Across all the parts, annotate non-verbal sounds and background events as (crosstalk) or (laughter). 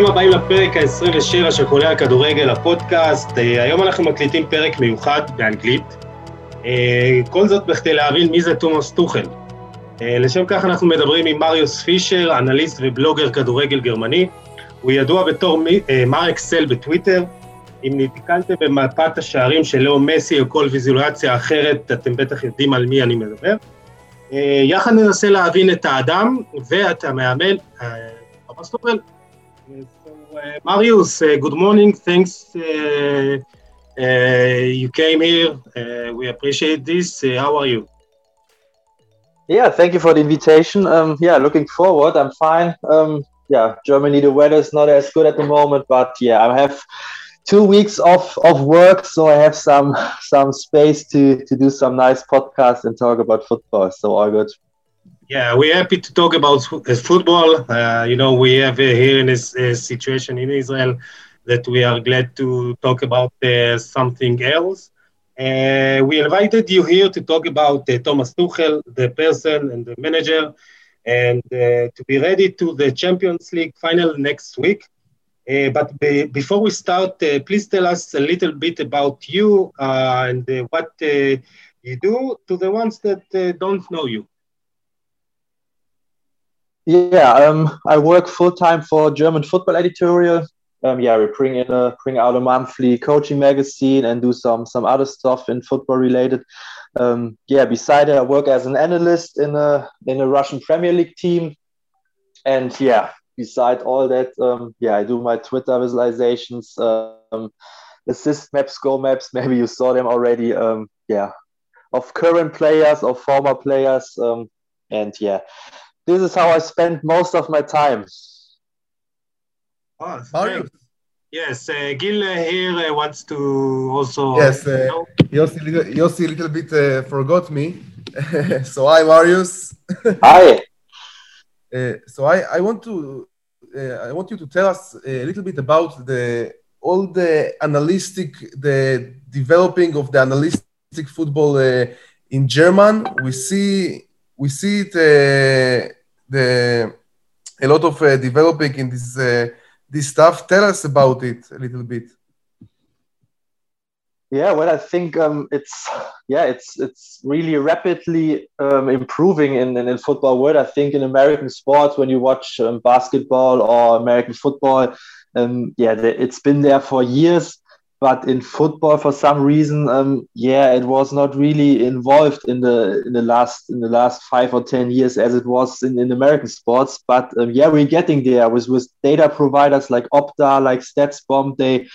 ברוכים הבאים לפרק ה-27 של חולי הכדורגל, הפודקאסט. אה, היום אנחנו מקליטים פרק מיוחד באנגלית. אה, כל זאת בכדי להבין מי זה תומאס טוחל. אה, לשם כך אנחנו מדברים עם מריוס פישר, אנליסט ובלוגר כדורגל גרמני. הוא ידוע בתור מר אקסל בטוויטר. אם נתקלתם במפת השערים של לאו מסי או כל ויזולציה אחרת, אתם בטח יודעים על מי אני מדבר. יחד ננסה להבין את האדם ואת המאמן, טוחל. Uh, Marius, uh, good morning. Thanks uh, you came here. we appreciate this. how are you? Yeah, thank you for the invitation. Um, yeah, looking forward. I'm fine. Um, yeah, Germany, the weather is not as good at the moment, but yeah, I have two weeks of, of work, so I have some some space to to do some nice podcasts and talk about football. So all good. Yeah, we're happy to talk about uh, football. Uh, you know, we have uh, here in this uh, situation in Israel that we are glad to talk about uh, something else. Uh, we invited you here to talk about Thomas Tuchel, the person and the manager, and to be ready to the Champions League final next week. but be, before we start, please tell us a little bit about you and what you do to the ones that don't know you. Yeah, um, I work full time for German Football Editorial. Um, yeah, we bring in a bring out a monthly coaching magazine and do some some other stuff in football related. Um, yeah, beside that, I work as an analyst in a in a Russian Premier League team, and yeah, beside all that, um, yeah, I do my Twitter visualizations, um, assist maps, goal maps. (laughs) Maybe you saw them already. Um, yeah, of current players, of former players, um, and yeah, this is how I spend most of my time. Oh, Mario. Yes, uh, Gil uh, here uh, wants to also. Yes, uh, Yossi, little, Yossi a little bit uh, forgot me. (laughs) so hi, Marius. hi. (laughs) Uh, so I, I want to uh, I want you to tell us a little bit about the all the analytic the developing of the analytic football in German. We see we see it uh, the a lot of uh, developing in this uh, this stuff. Tell us about it a little bit. Yeah, well, I think um, it's yeah, it's it's really rapidly um, improving in, in, in football world. I think in American sports, when you watch um, basketball or American football, um, yeah, it's been there for years but in football for some reason um, yeah it was not really involved in the in the last in the last five or ten years as it was in, in american sports. But um, yeah we're getting there with with data providers like opta like statsbomb they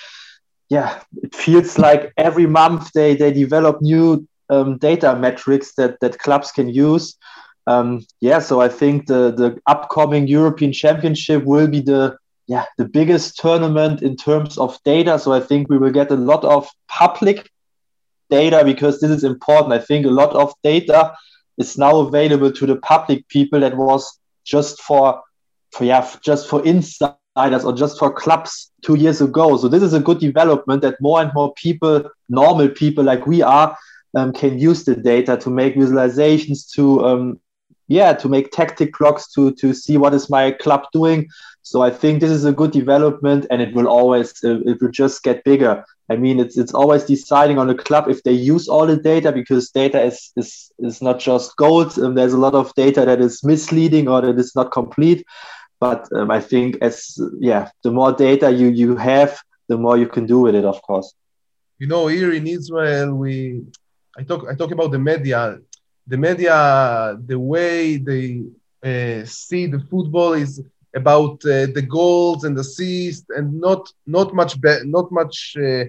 yeah it feels like every month they they develop new um, data metrics that that clubs can use. Um, yeah so i think the the upcoming european championship will be the yeah the biggest tournament in terms of data. So i think we will get a lot of public data because this is important. I think a lot of data is now available to the public people that was just for for yeah just for insiders or just for clubs two years ago. So this is a good development that more and more people normal people like we are um, can use the data to make visualizations to um, yeah to make tactic clocks to to see what is my club doing so i think this is a good development and it will always uh, it will just get bigger. I mean it's it's always deciding on the club if they use all the data because data is is is not just gold. Um, there's a lot of data that is misleading or that is not complete. But um, i think as yeah the more data you you have the more you can do with it of course. You know here in israel we i talk i talk about the media. The media, the way they uh, see the football is about uh, the goals and the assists, and not not much be- not much uh,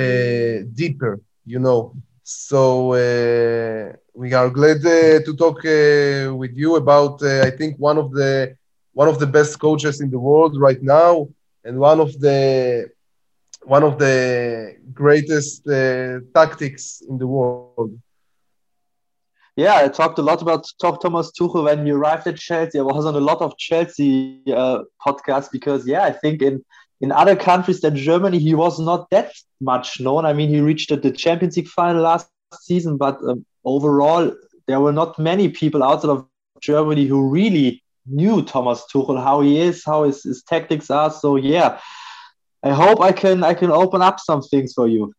uh deeper, you know. So uh, we are glad to talk with you about. I think one of the one of the best coaches in the world right now, and one of the one of the greatest tactics in the world. Yeah, I talked a lot about Thomas Tuchel when he arrived at Chelsea. I was on a lot of Chelsea uh, podcasts because, yeah, I think in in other countries than Germany, he was not that much known. I mean, he reached the Champions League final last season, but um, overall, there were not many people outside of Germany who really knew Thomas Tuchel, how he is, how his, his tactics are. So yeah, I hope I can I can open up some things for you.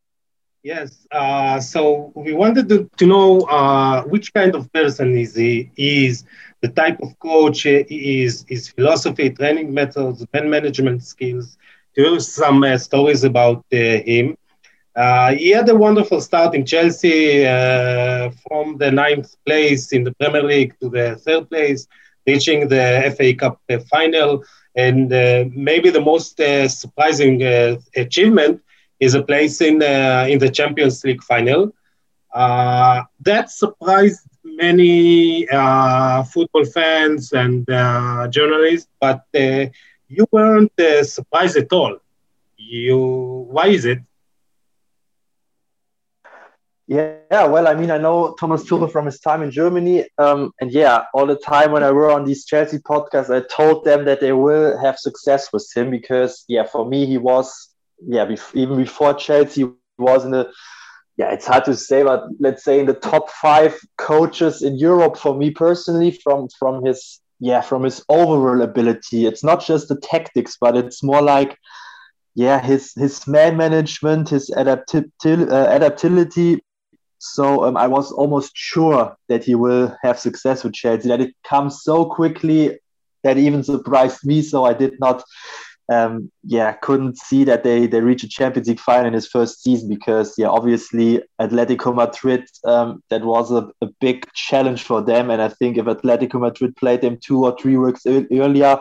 Yes. Uh, so we wanted to, to know uh, which kind of person is he is, the type of coach he is, his philosophy, training methods, man management skills. To some uh, stories about uh, him. Uh, he had a wonderful start in Chelsea uh, from the ninth place in the Premier League to the third place, reaching the FA Cup final. And maybe the most surprising achievement is a place in, uh, in the Champions League final. Uh, that surprised many uh, football fans and journalists, but you weren't surprised at all. You, why is it? Yeah, well, I mean, I know Thomas Tuchel from his time in Germany, um, and yeah, all the time when I were on these Chelsea podcasts, I told them that they will have success with him because, yeah, for me, he was, yeah, even before Chelsea, was in the, yeah, it's hard to say, but let's say in the top five coaches in Europe for me personally, from from his, yeah, from his overall ability. It's not just the tactics, but it's more like yeah, his his man management, his uh, adaptability, so um, I was almost sure that he will have success with Chelsea. That it comes so quickly that even surprised me. So I did not, um, yeah, couldn't see that they they reach a Champions League final in his first season because yeah, obviously Atletico Madrid um, that was a, a big challenge for them. And I think if Atletico Madrid played them two or three weeks earlier,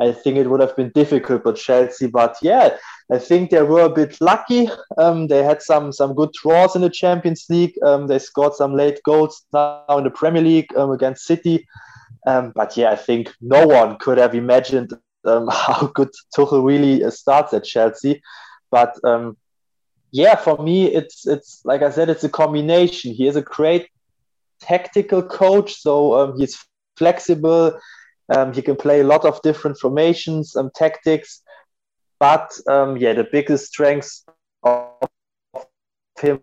I think it would have been difficult for Chelsea. But yeah, I think they were a bit lucky. Um, they had some some good draws in the Champions League. Um, they scored some late goals now in the Premier League um, against City. Um, but yeah, I think no one could have imagined um, (laughs) how good Tuchel really uh, starts at Chelsea. But um, yeah, for me, it's it's like I said, it's a combination. He is a great tactical coach, so he's flexible. he can play a lot of different formations and tactics but um, yeah, the biggest strength of him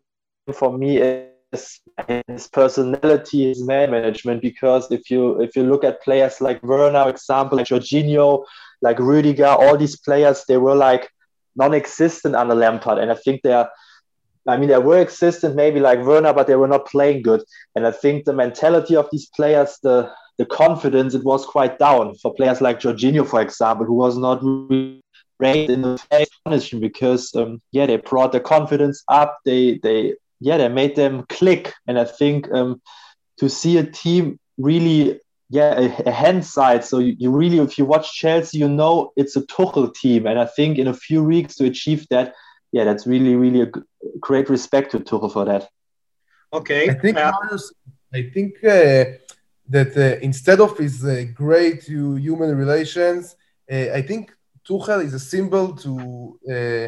for me is his personality, his man management. Because if you if you look at players like Werner, example like Jorginho, like Rudiger, all these players they were like non-existent under Lampard, and I think they are. I mean, they were existent, maybe like Werner, but they were not playing good. And I think the mentality of these players, the the confidence, it was quite down for players like Jorginho, for example, who was not really in the face because um, yeah they brought the confidence up they they yeah they made them click and I think um, to see a team really yeah a, a hand side. So you, you, really if you watch Chelsea you know it's a Tuchel team. And I think in a few weeks to achieve that yeah that's really really a great respect to Tuchel for that. Okay. I think uh, I think uh, that uh, instead of his uh, great human relations uh, I think Tuchel is a symbol to uh,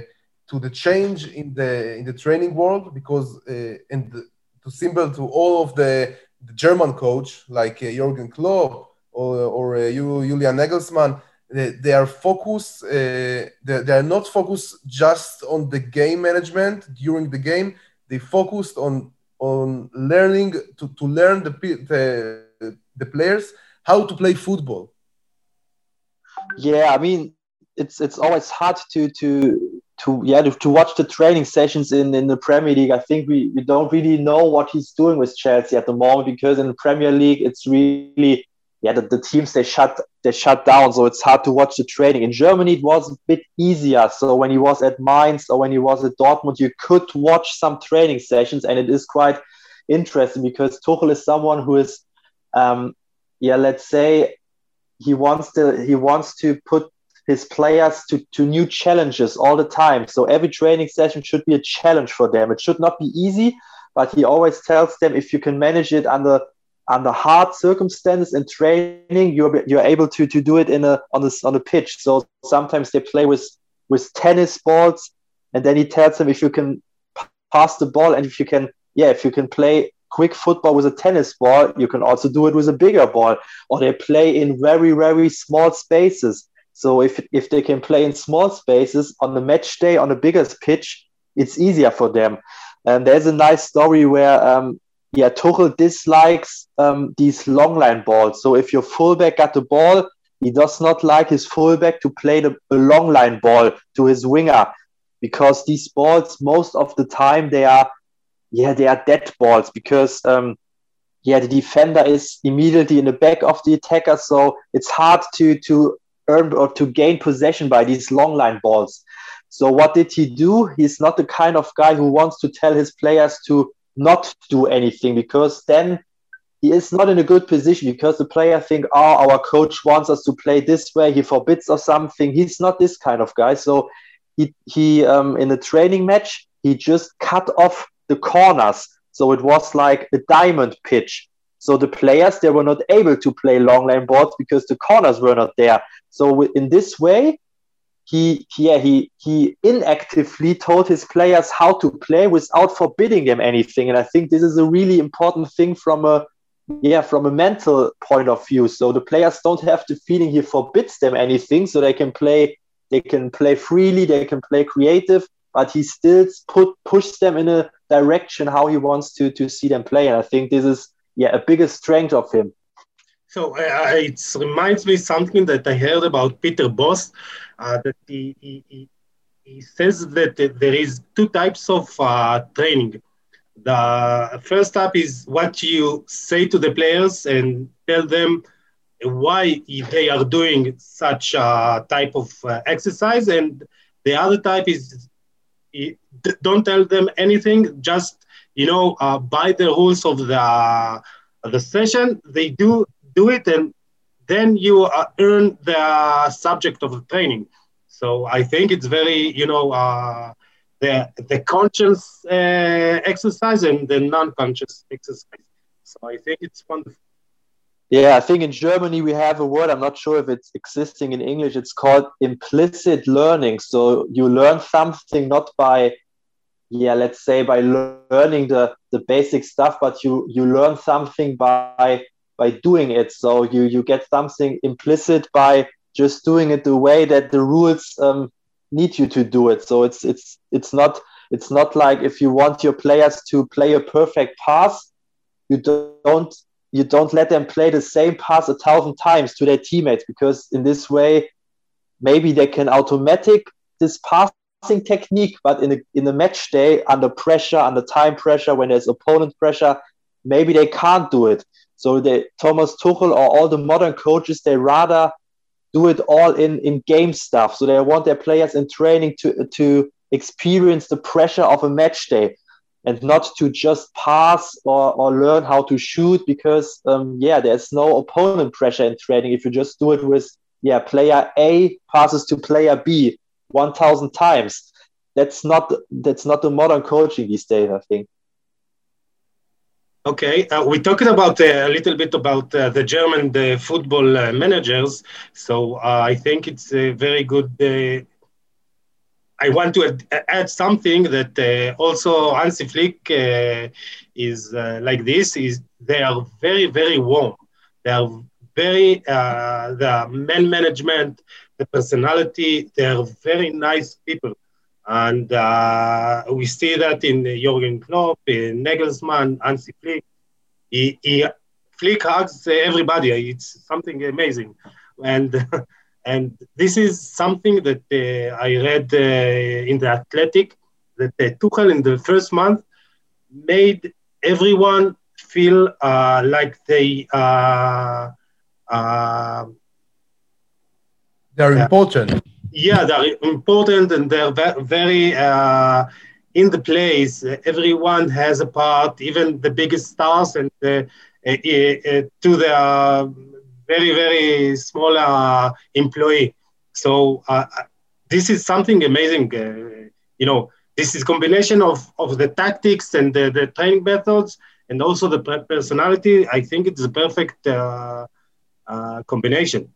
to the change in the in the training world because uh, and the, to symbol to all of the, the German coach like uh, Jurgen Klopp or or uh, Julian Nagelsmann. They, they are focused. Uh, they, they are not focused just on the game management during the game. They focused on on learning to, to learn the, the the players how to play football. Yeah, I mean, it's it's always hard to to to yeah to, to watch the training sessions in in the Premier League. I think we, we don't really know what he's doing with Chelsea at the moment because in the Premier League it's really yeah the, the teams they shut they shut down so it's hard to watch the training. In Germany it was a bit easier. So when he was at Mainz or when he was at Dortmund you could watch some training sessions and it is quite interesting because Tuchel is someone who is um, yeah let's say he wants to he wants to put his players to, to new challenges all the time. So every training session should be a challenge for them. It should not be easy, but he always tells them if you can manage it under under hard circumstances in training, you're you're able to to do it in a on the on the pitch. So sometimes they play with with tennis balls, and then he tells them if you can pass the ball and if you can yeah if you can play quick football with a tennis ball, you can also do it with a bigger ball. Or they play in very very small spaces so if if they can play in small spaces on the match day on the biggest pitch, it's easier for them. And there's a nice story where um, yeah, Tuchel dislikes um, these long line balls. So if your fullback got the ball, he does not like his fullback to play the long line ball to his winger because these balls most of the time they are yeah they are dead balls because um, yeah the defender is immediately in the back of the attacker so it's hard to to earn or to gain possession by these long line balls so what did he do he's not the kind of guy who wants to tell his players to not do anything because then he is not in a good position because the player think, oh, our coach wants us to play this way. He forbids us something. He's not this kind of guy. So he, he um, in a training match, he just cut off the corners. So it was like a diamond pitch. So the players, they were not able to play long line boards because the corners were not there. So in this way, he yeah he he inactively told his players how to play without forbidding them anything. And i think this is a really important thing from a yeah from a mental point of view. So the players don't have the feeling he forbids them anything. So they can play they can play freely they can play creative but he still put push them in a direction how he wants to to see them play. And i think this is yeah a biggest strength of him so uh, it reminds me something that I heard about Peter Bosz, uh, that he, he, he, says that there is two types of uh, training. The first type is what you say to the players and tell them why they are doing such a type of uh, exercise, and the other type is don't tell them anything, just you know, uh, by the rules of the the session, they do do it and then you uh, earn the subject of the training. So I think it's very, you know, uh, the the conscious uh, exercise and the non-conscious exercise. So I think it's wonderful. Yeah, I think in Germany we have a word. I'm not sure if it's existing in English. It's called implicit learning. So you learn something not by, yeah, let's say by learning the the basic stuff, but you you learn something by by doing it. So you you get something implicit by just doing it the way that the rules um, need you to do it. So it's it's it's not it's not like if you want your players to play a perfect pass, you don't you don't let them play the same pass a thousand times to their teammates because in this way maybe they can automatic this passing technique, but in a in a match day under pressure, under time pressure, when there's opponent pressure, maybe they can't do it. So the Thomas Tuchel or all the modern coaches, they rather do it all in in game stuff. So they want their players in training to to experience the pressure of a match day and not to just pass or, or learn how to shoot because um, yeah there's no opponent pressure in training if you just do it with yeah player a passes to player b 1000 times that's not that's not the modern coaching these days i think Okay, uh, we talked about uh, a little bit about uh, the German football uh, managers. So uh, I think it's a very good. Uh, I want to add, add something that also Hansi Flick is like this: is they are very very warm. They are very the man management, the personality. They are very nice people. And uh, we see that in Jurgen Klopp, in Nagelsmann, Hansi Flick. He, he, Flick hugs everybody. It's something amazing. And, (laughs) and this is something that uh, I read uh, in the Athletic, that uh, Tuchel in the first month made everyone feel uh, like they they're important yeah, they're important and they're very uh, in the place. Everyone has a part, even the biggest stars, and uh, uh, uh to the very very small uh, employee. So uh, this is something amazing. you know, this is combination of of the tactics and the, the training methods, and also the personality. I think it's the perfect combination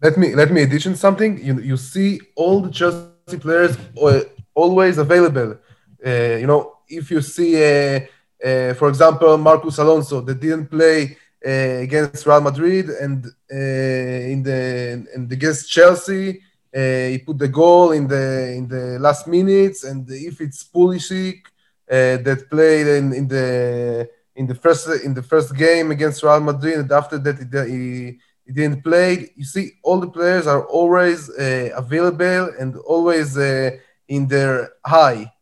let me let me addition something. You you see all the Chelsea players uh, always available. Uh, you know, if you see, uh, uh, for example, Marcos Alonso that didn't play uh, against Real Madrid and uh, in the and against Chelsea, he put the goal in the in the last minutes. And if it's Pulisic that played in, in the in the first in the first game against Real Madrid, and after that he, he, didn't play. You see, all the players are always uh, available and always uh, in their high.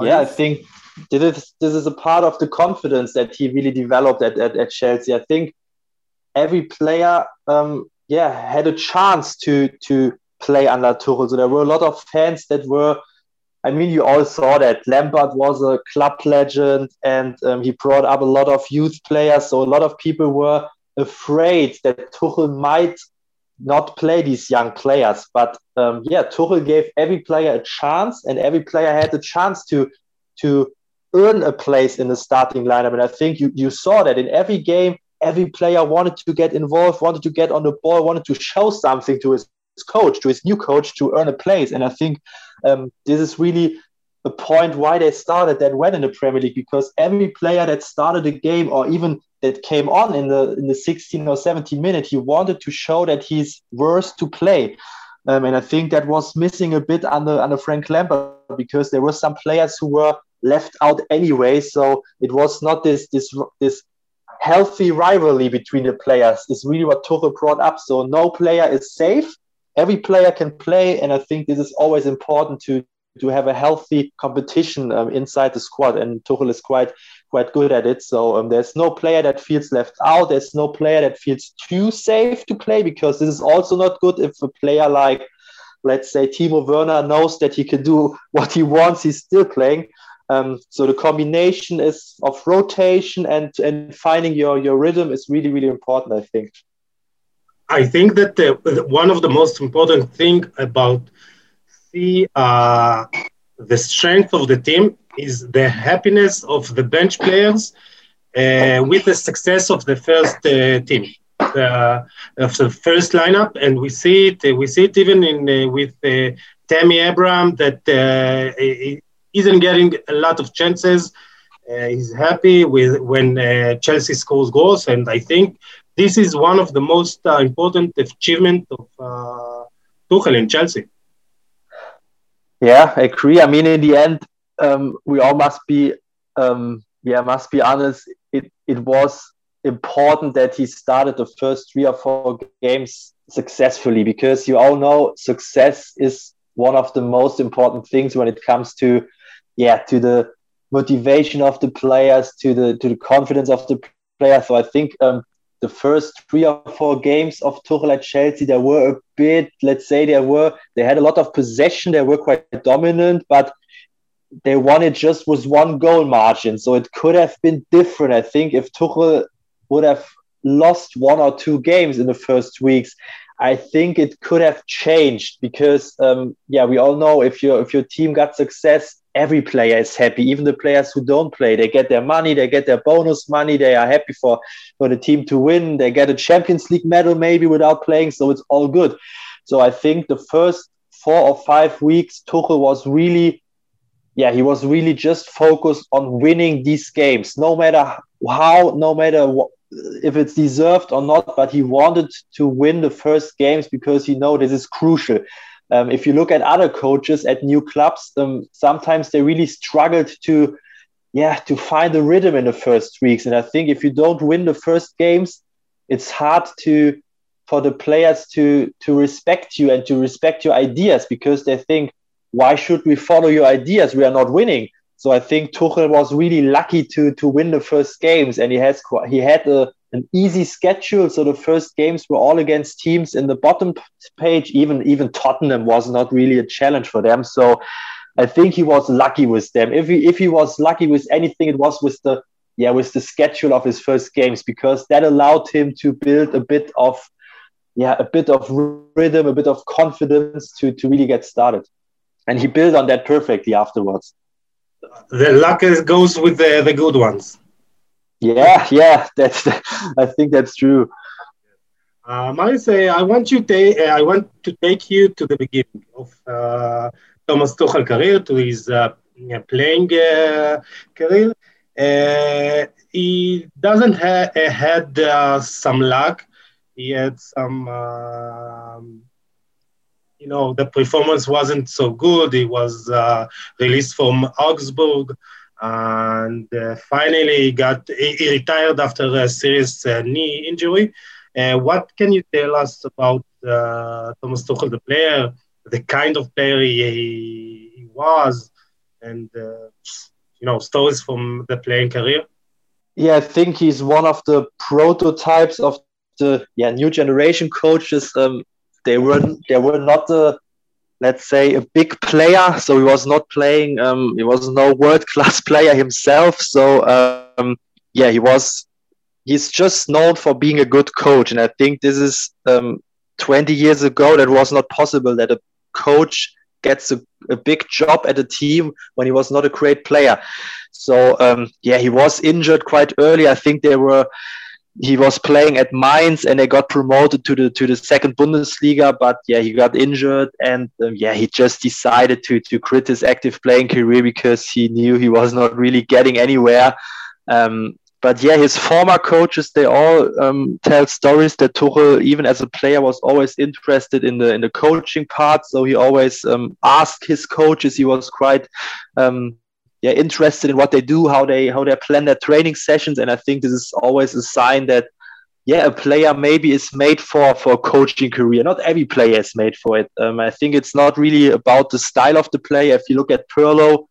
Yeah, I think this is, this is a part of the confidence that he really developed at, at, at Chelsea. I think every player, um, yeah, had a chance to to play under Tuchel. So there were a lot of fans that were. I mean, you all saw that Lampard was a club legend, and um, he brought up a lot of youth players. So a lot of people were afraid that Tuchel might not play these young players. But um, yeah, Tuchel gave every player a chance, and every player had a chance to to earn a place in the starting lineup. And I think you, you saw that in every game, every player wanted to get involved, wanted to get on the ball, wanted to show something to his coach, to his new coach, to earn a place. And I think um, this is really a point why they started that well in the Premier League because every player that started a game or even that came on in the in the 16 or 17 minute, he wanted to show that he's worth to play. Um, and I think that was missing a bit under under Frank Lampard because there were some players who were left out anyway. So it was not this this this healthy rivalry between the players. Is really what Tuchel brought up. So no player is safe. Every player can play, and I think this is always important to to have a healthy competition um, inside the squad. And Tuchel is quite quite good at it. So um, there's no player that feels left out. There's no player that feels too safe to play because this is also not good if a player like let's say Timo Werner knows that he can do (laughs) what he wants. He's still playing. Um, so the combination is of rotation and and finding your your rhythm is really really important. I think. I think that the, one of the most important thing about the uh, the strength of the team is the happiness of the bench players uh, with the success of the first uh, team. Uh, of the first lineup, and we see it. we see it even in uh, with uh, Tammy Abraham that isn't getting a lot of chances. Uh, he's happy with when uh, Chelsea scores goals, and I think this is one of the most uh, important achievement of uh, Tuchel in Chelsea. Yeah, I agree. I mean, in the end, um, we all must be, um, yeah, must be honest. It it was important that he started the first three or four games successfully because you all know success is one of the most important things when it comes to yeah to the motivation of the players to the to the confidence of the players so i think um, the first three or four games of Tuchel at Chelsea, there were a bit, let's say, there were they had a lot of possession, they were quite dominant, but they won it just with one goal margin. So it could have been different. I think if Tuchel would have lost one or two games in the first weeks, I think it could have changed because, um, yeah, we all know if your if your team got success, every player is happy. Even the players who don't play, they get their money, they get their bonus money, they are happy for for the team to win. They get a Champions League medal maybe without playing, so it's all good. So I think the first four or five weeks, Tuchel was really, yeah, he was really just focused on winning these games, no matter how, no matter what if it's deserved or not, but he wanted to win the first games because he know this is crucial. Um, if you look at other coaches at new clubs, um, sometimes they really struggled to, yeah, to find the rhythm in the first weeks. And I think if you don't win the first games, it's hard to for the players to to respect you and to respect your ideas because they think, why should we follow your ideas? We are not winning. So I think Tuchel was really lucky to to win the first games, and he has he had a, an easy schedule. So the first games were all against teams in the bottom page. Even even Tottenham was not really a challenge for them. So I think he was lucky with them. If he if he was lucky with anything, it was with the yeah with the schedule of his first games because that allowed him to build a bit of yeah a bit of rhythm, a bit of confidence to to really get started. And he built on that perfectly afterwards the luck goes with the, the good ones. Yeah, yeah, that's. I think that's true. Um, I say I want you to I want to take you to the beginning of uh, Thomas Tuchel career, to his uh, playing uh, career. Uh, he doesn't ha- had uh, some luck. He had some um, you know the performance wasn't so good. He was uh, released from Augsburg. and uh, finally he got he, he, retired after a serious uh, knee injury. Uh, what can you tell us about uh, Thomas Tuchel, the player, the kind of player he, he was, and uh, you know stories from the playing career? Yeah, I think he's one of the prototypes of the yeah new generation coaches. Um, they were they were not the let's say a big player so he was not playing um, he was no world class (laughs) player himself so um, yeah he was he's just known for being a good coach and i think this is um, 20 years ago that was not possible that a coach gets a, a big job at a team when he was not a great player. So um, yeah he was injured quite early. I think they were he was playing at Mainz and they got promoted to the to the second Bundesliga. But yeah, he got injured and um, yeah, he just decided to to quit his active playing career because he knew he was not really getting anywhere. Um, but yeah, his former coaches they all um, tell stories that Tuchel, even as a player, was always interested in the in the coaching part. So he always um, asked his coaches. He was quite um, yeah interested in what they do, how they how they plan their training sessions, and I think this is always a sign that yeah, a player maybe is made for for a coaching career. Not every player is made for it. Um, I think it's not really about the style of the player. If you look at Pirlo,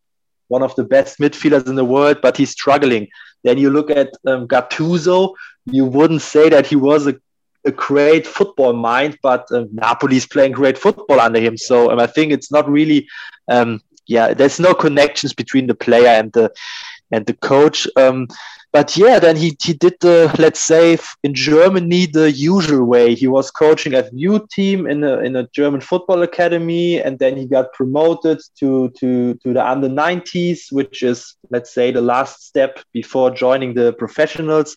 one of the best midfielders in the world, but he's struggling. Then you look at um, Gattuso, you wouldn't say that he was a, a great football mind, but um, Napoli's playing great football under him. So um, I think it's not really um, yeah, there's no connections between the player and the and the coach. Um, but yeah, then he, he did the let's say in Germany the usual way. He was coaching a new team in a in a German football academy, and then he got promoted to to to the under 90s, which is let's say the last step before joining the professionals.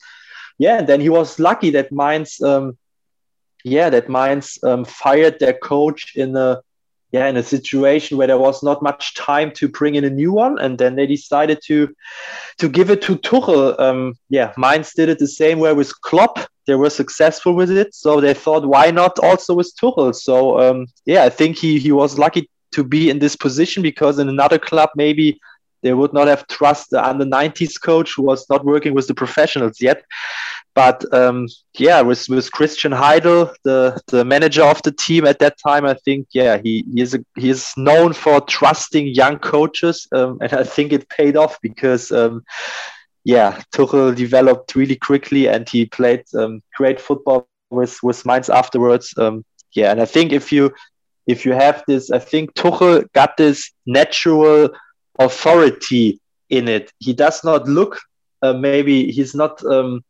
Yeah, and then he was lucky that Mainz, um, yeah, that Mainz um, fired their coach in a yeah, in a situation where there was not much time to bring in a new one, and then they decided to to give it to Tuchel. Um, yeah, Mainz did it the same way with Klopp. They were successful with it, so they thought, why not also with Tuchel? So um, yeah, I think he he was lucky to be in this position because in another club maybe they would not have trust the under 90s coach who was not working with the professionals yet. But um, yeah, with with Christian Heidel, the the manager of the team at that time, I think yeah he he is a, he is known for trusting young coaches, um, and I think it paid off because. Um, yeah, Tuchel developed really quickly, and he played um, great football with with Mainz afterwards. Um, yeah, and I think if you if you have this, I think Tuchel got this natural authority in it. He does not look uh, maybe he's not um,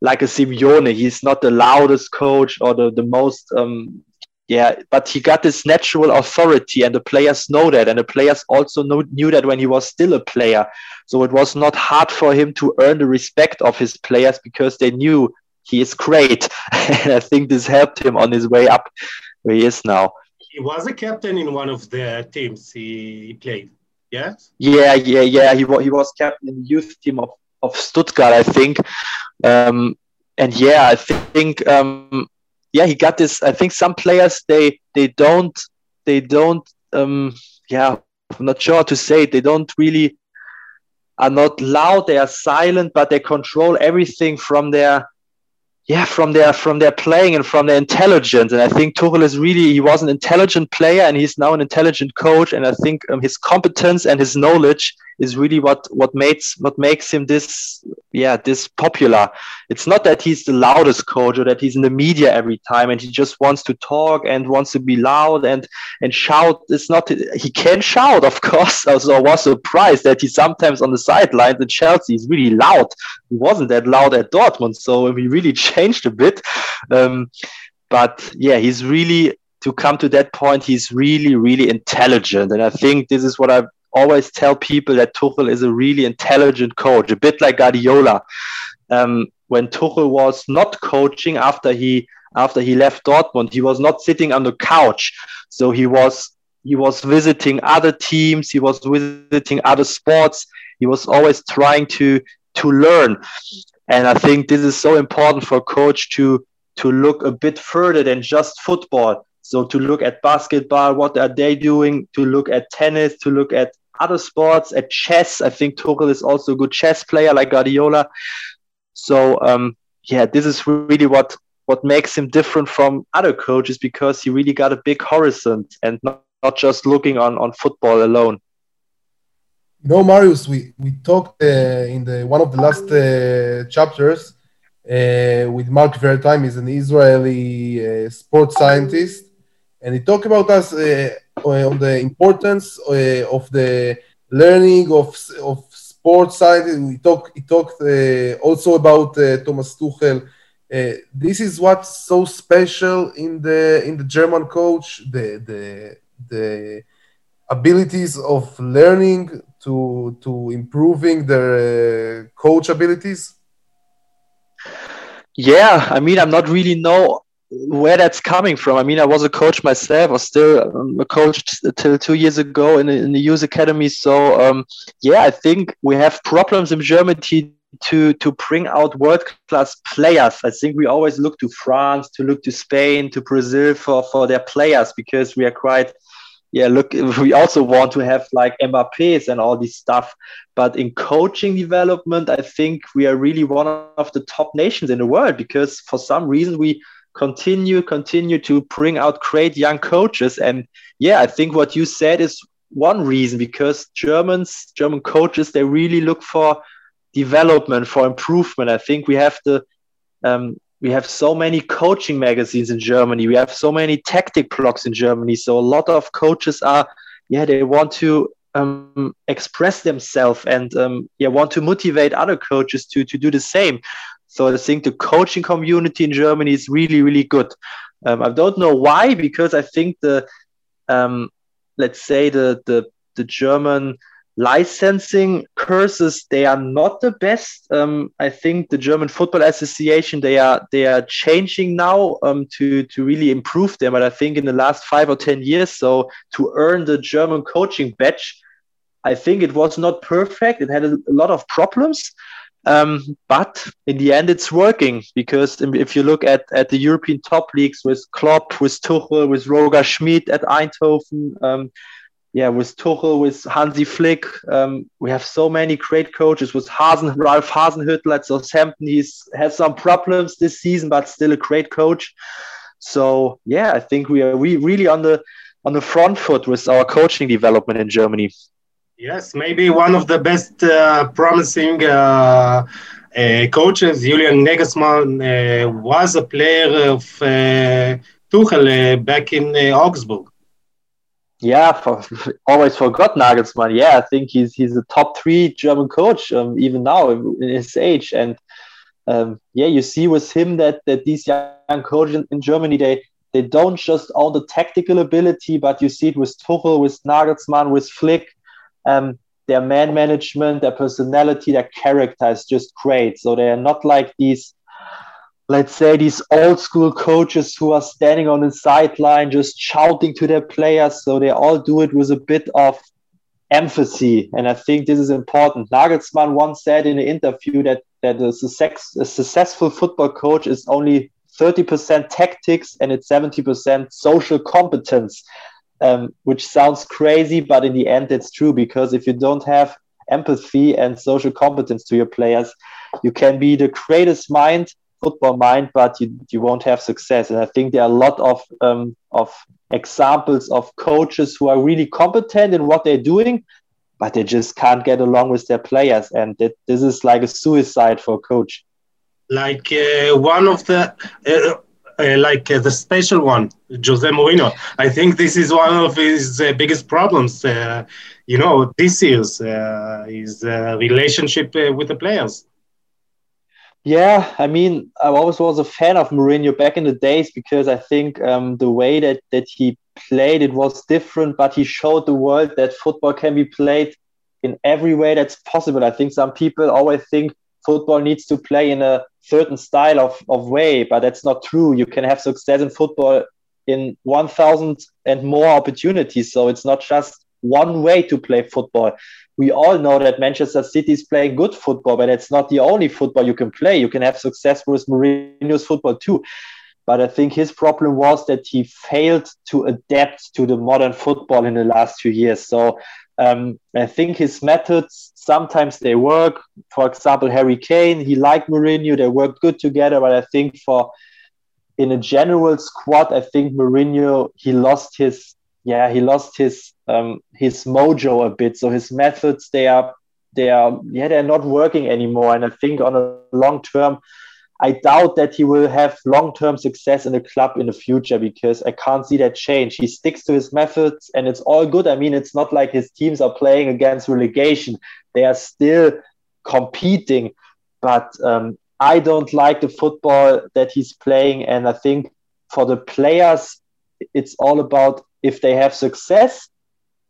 like a Simeone. He's not the loudest coach or the, the most, um, yeah, but he got this natural authority, and the players know that. And the players also know, knew that when he was still a player. So it was not hard for him to earn the respect of his players because they knew he is great. (laughs) and I think this helped him on his way up where he is now. He was a captain in one of the teams he played. Yes. Yeah, yeah, yeah. He was he was captain in the youth team of, of Stuttgart, I think. Um, and yeah, I think um, yeah, he got this. I think some players they they don't they don't um, yeah, I'm not sure how to say it. They don't really are not loud. They are silent, but they control everything from their yeah from their from their playing and from their intelligence and i think tuchel is really he was an intelligent player and he's now an intelligent coach and i think um, his competence and his knowledge is really what what makes what makes him this yeah this popular. It's not that he's the loudest coach or that he's in the media every time and he just wants to talk and wants to be loud and and shout. It's not he can shout of (laughs) course. Also I was surprised that he sometimes on the sidelines in Chelsea is really loud. He wasn't that loud at Dortmund so (laughs) he really changed a bit. Um, but yeah he's really to come to that point, he's really, really intelligent. And I think this is what I've always tell people that Tuchel is a really intelligent coach, a bit like Guardiola. Um, when Tuchel was not coaching after he after he left Dortmund, he was not sitting on the couch. So he was he was visiting other teams, he was visiting other sports. He was always trying to to learn. And I think this is so important for a coach to to look a bit further than just football. So to look at basketball, what are they doing? To look at tennis, to look at other sports, at chess. I think Tuchel is also a good chess player like Guardiola. So um, yeah, this is really what what makes him different from other coaches because he really got a big horizon and not, not just looking on on football alone. You know, Marius, we we talked uh, in the one of the last uh, chapters uh, with Mark Wertheim. He's an Israeli uh, sports scientist, and he talked about us uh, on the importance uh, of the learning of of sports science. We talk. He talked also about Thomas Tuchel. this is what's so special in the in the German coach. The the the abilities of learning to to improving their uh, coach abilities? Yeah, I mean, I'm not really know where that's coming from. I mean, I was a coach myself, or still um, a coach till two years ago in, in the youth academy. So um, yeah, I think we have problems in Germany to to bring out world class players. I think we always look to France, to look to Spain, to Brazil for for their players because we are quite yeah, look, (laughs) we also want to have like Mbappé's and all this stuff. But in coaching development, I think we are really one of the top nations in the world because for some reason we continue, continue to bring out great young coaches. And yeah, I think what you said is one reason because Germans, German coaches, they really look for development, for improvement. I think we have the um, we have so many coaching magazines in Germany. We have so many tactic blogs in Germany. So a lot of coaches are, yeah, they want to um, express themselves and um, yeah, want to motivate other coaches to to do the same. So I think the coaching community in Germany is really really good. Um, I don't know why because I think the um, let's say the the the German licensing curses they are not the best. Um, i think the german football association they are they are changing now um, to to really improve them. But i think in the last five or ten years so to earn the german coaching badge i think it was not perfect. It had a, a lot of problems um, but in the end it's working because if you look at, at the european top leagues with klopp with tuchel with roger schmidt at eindhoven um, yeah, with Tuchel, with Hansi Flick, um, we have so many great coaches. With Hasen, Ralph Hasenhüttl at Southampton, he's had some problems this season, but still a great coach. So yeah, I think we are we really on the on the front foot with our coaching development in Germany. Yes, maybe one of the best uh, promising uh, uh, coaches, Julian Nagelsmann, uh, was a player of uh, Tuchel uh, back in Augsburg yeah, for, (laughs) always forgot Nagelsmann. Yeah, I think he's he's a top three German coach um, even now in his age. And um, yeah, you see with him that that these young coaches in, Germany they they don't just own the tactical ability, but you see it with Tuchel, with Nagelsmann, with Flick. Um, their man management, their personality, their character is just great. So they are not like these let's say these old school coaches who are standing on the sideline just shouting to their players so they all do it with a bit of emphasis. and i think this is important nagelsmann once said in an interview that that a, success, a successful football coach is only 30% tactics and it's 70% social competence um, which sounds crazy but in the end it's true because if you don't have empathy and social competence to your players you can be the greatest mind football mind, but you, you won't have success. And I think there are a lot of um, of examples of coaches who are really competent in what they're doing, but they just can't get along with their players, and that, this is like a suicide for a coach. Like uh, one of the. Uh, uh, like uh, the special one, Jose Mourinho. I think this is one of his uh, biggest problems. Uh, you know, this year's uh, his relationship with the players. Yeah, I mean, I always was a fan of Mourinho back in the days because I think um, the way that that he played it was different, but he showed the world that football can be played in every way that's possible. I think some people always think football needs to play in a certain style of, of way, but that's not true. You can have success in football in 1,000 and more opportunities. So it's not just one way to play football we all know that Manchester City is playing good football, but it's not the only football you can play. You can have success with Mourinho's football too. But I think his problem was that he failed to adapt to the modern football in the last few years. So um, I think his methods sometimes they work. For example, Harry Kane, he liked Mourinho, they worked good together. But I think for in a general squad, I think Mourinho he lost his yeah he lost his um, his mojo a bit. So his methods they are they are yeah they're not working anymore. And I think on a long term, I doubt that he will have long term success in the club in the future because I can't see that change. He sticks to his methods and it's all good. I mean, it's not like his teams are playing against relegation, they are still competing. But um, I don't like the football that he's playing. And I think for the players, it's all about if they have success,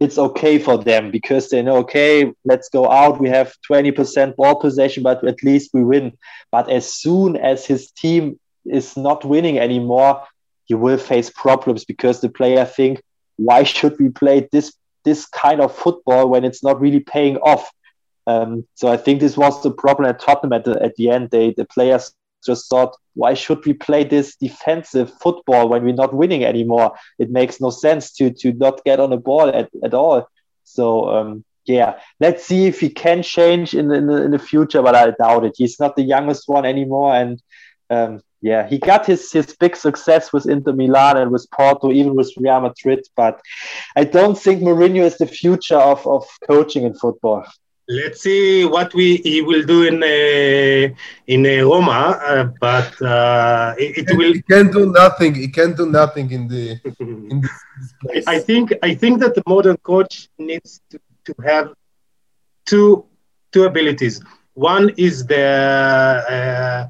it's okay for them because they know, okay, let's go out. We have 20% ball possession, but at least we win. But as soon as his team is not winning anymore, he will face problems because the player think, why should we play this this kind of football when it's not really paying off? Um, so I think this was the problem at Tottenham at the, at the end. They the players just thought, why should we play this defensive football when we're not winning anymore? It makes no sense to to not get on the ball at, at all. So um, yeah, let's see if he can change in the, in the, in the future, but I doubt it. He's not the youngest one anymore, and um, yeah, he got his his big success with Inter Milan and with Porto, even with Real Madrid. But I don't think Mourinho is the future of of coaching in football. Let's see what we he will do in uh, in uh, Roma, uh, but uh, it, it, will. He can do nothing. He can do nothing in the in this, (laughs) I think I think that the modern coach needs to, to have two two abilities. One is the uh,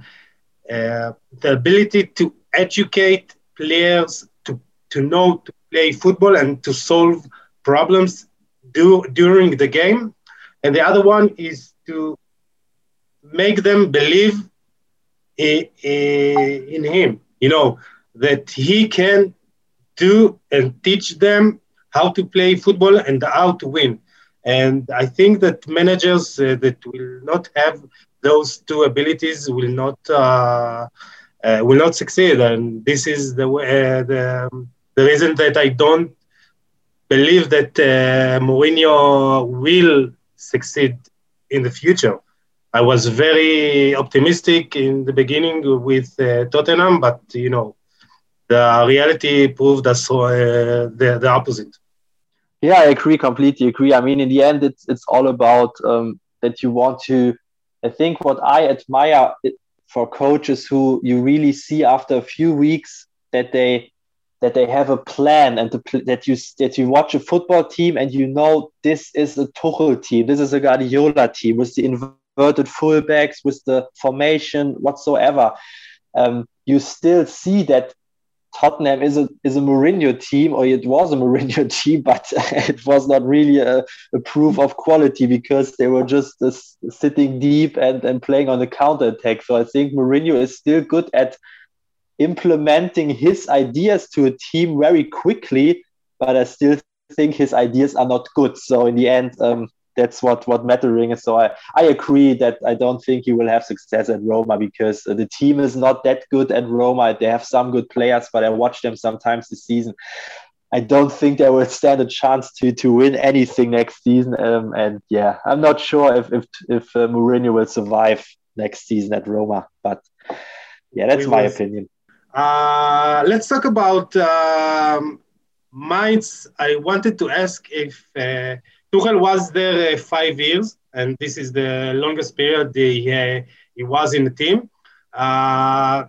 uh, the ability to educate players to to know to play football and to solve problems do, during the game and the other one is to make them believe in, him you know that he can do and teach them how to play football and how to win. And i think that managers uh, that will not have those two abilities will not uh, uh, will not succeed. And this is the uh, the, the reason that i don't believe that uh, Mourinho will succeed in the future. I was very optimistic in the beginning with uh, Tottenham, but you know, the reality proved us uh, the, the opposite. Yeah, I agree, completely agree. I mean, in the end, it's it's all about um, that you want to. I think what I admire for coaches who you really see after a few weeks that they that they have a plan and the, that you that you watch a football team and you know this is a Tuchel team, this is a Guardiola team with the inverted fullbacks, with the formation whatsoever. Um, you still see that Tottenham is a is a Mourinho team, or it was a Mourinho (laughs) team, but (laughs) it was not really a, a proof of quality because they were just uh, sitting deep and, and playing on the counter attack. So I think Mourinho is still good at implementing his ideas to a team very quickly, but I still think his ideas are not good. So in the end, um, that's what what mattering is. So I, I agree that I don't think he will have success at Roma because the team is not that good at Roma. They have some good players, but I watch them sometimes this season. I don't think they will stand a chance to to win anything next season. Um, and yeah, I'm not sure if if if uh, Mourinho will survive next season at Roma. But yeah, that's we my opinion. Uh, let's talk about um, Mainz. I wanted to ask if uh, Tuchel was there uh, five years, and this is the longest period he, uh, he was in the team. Uh,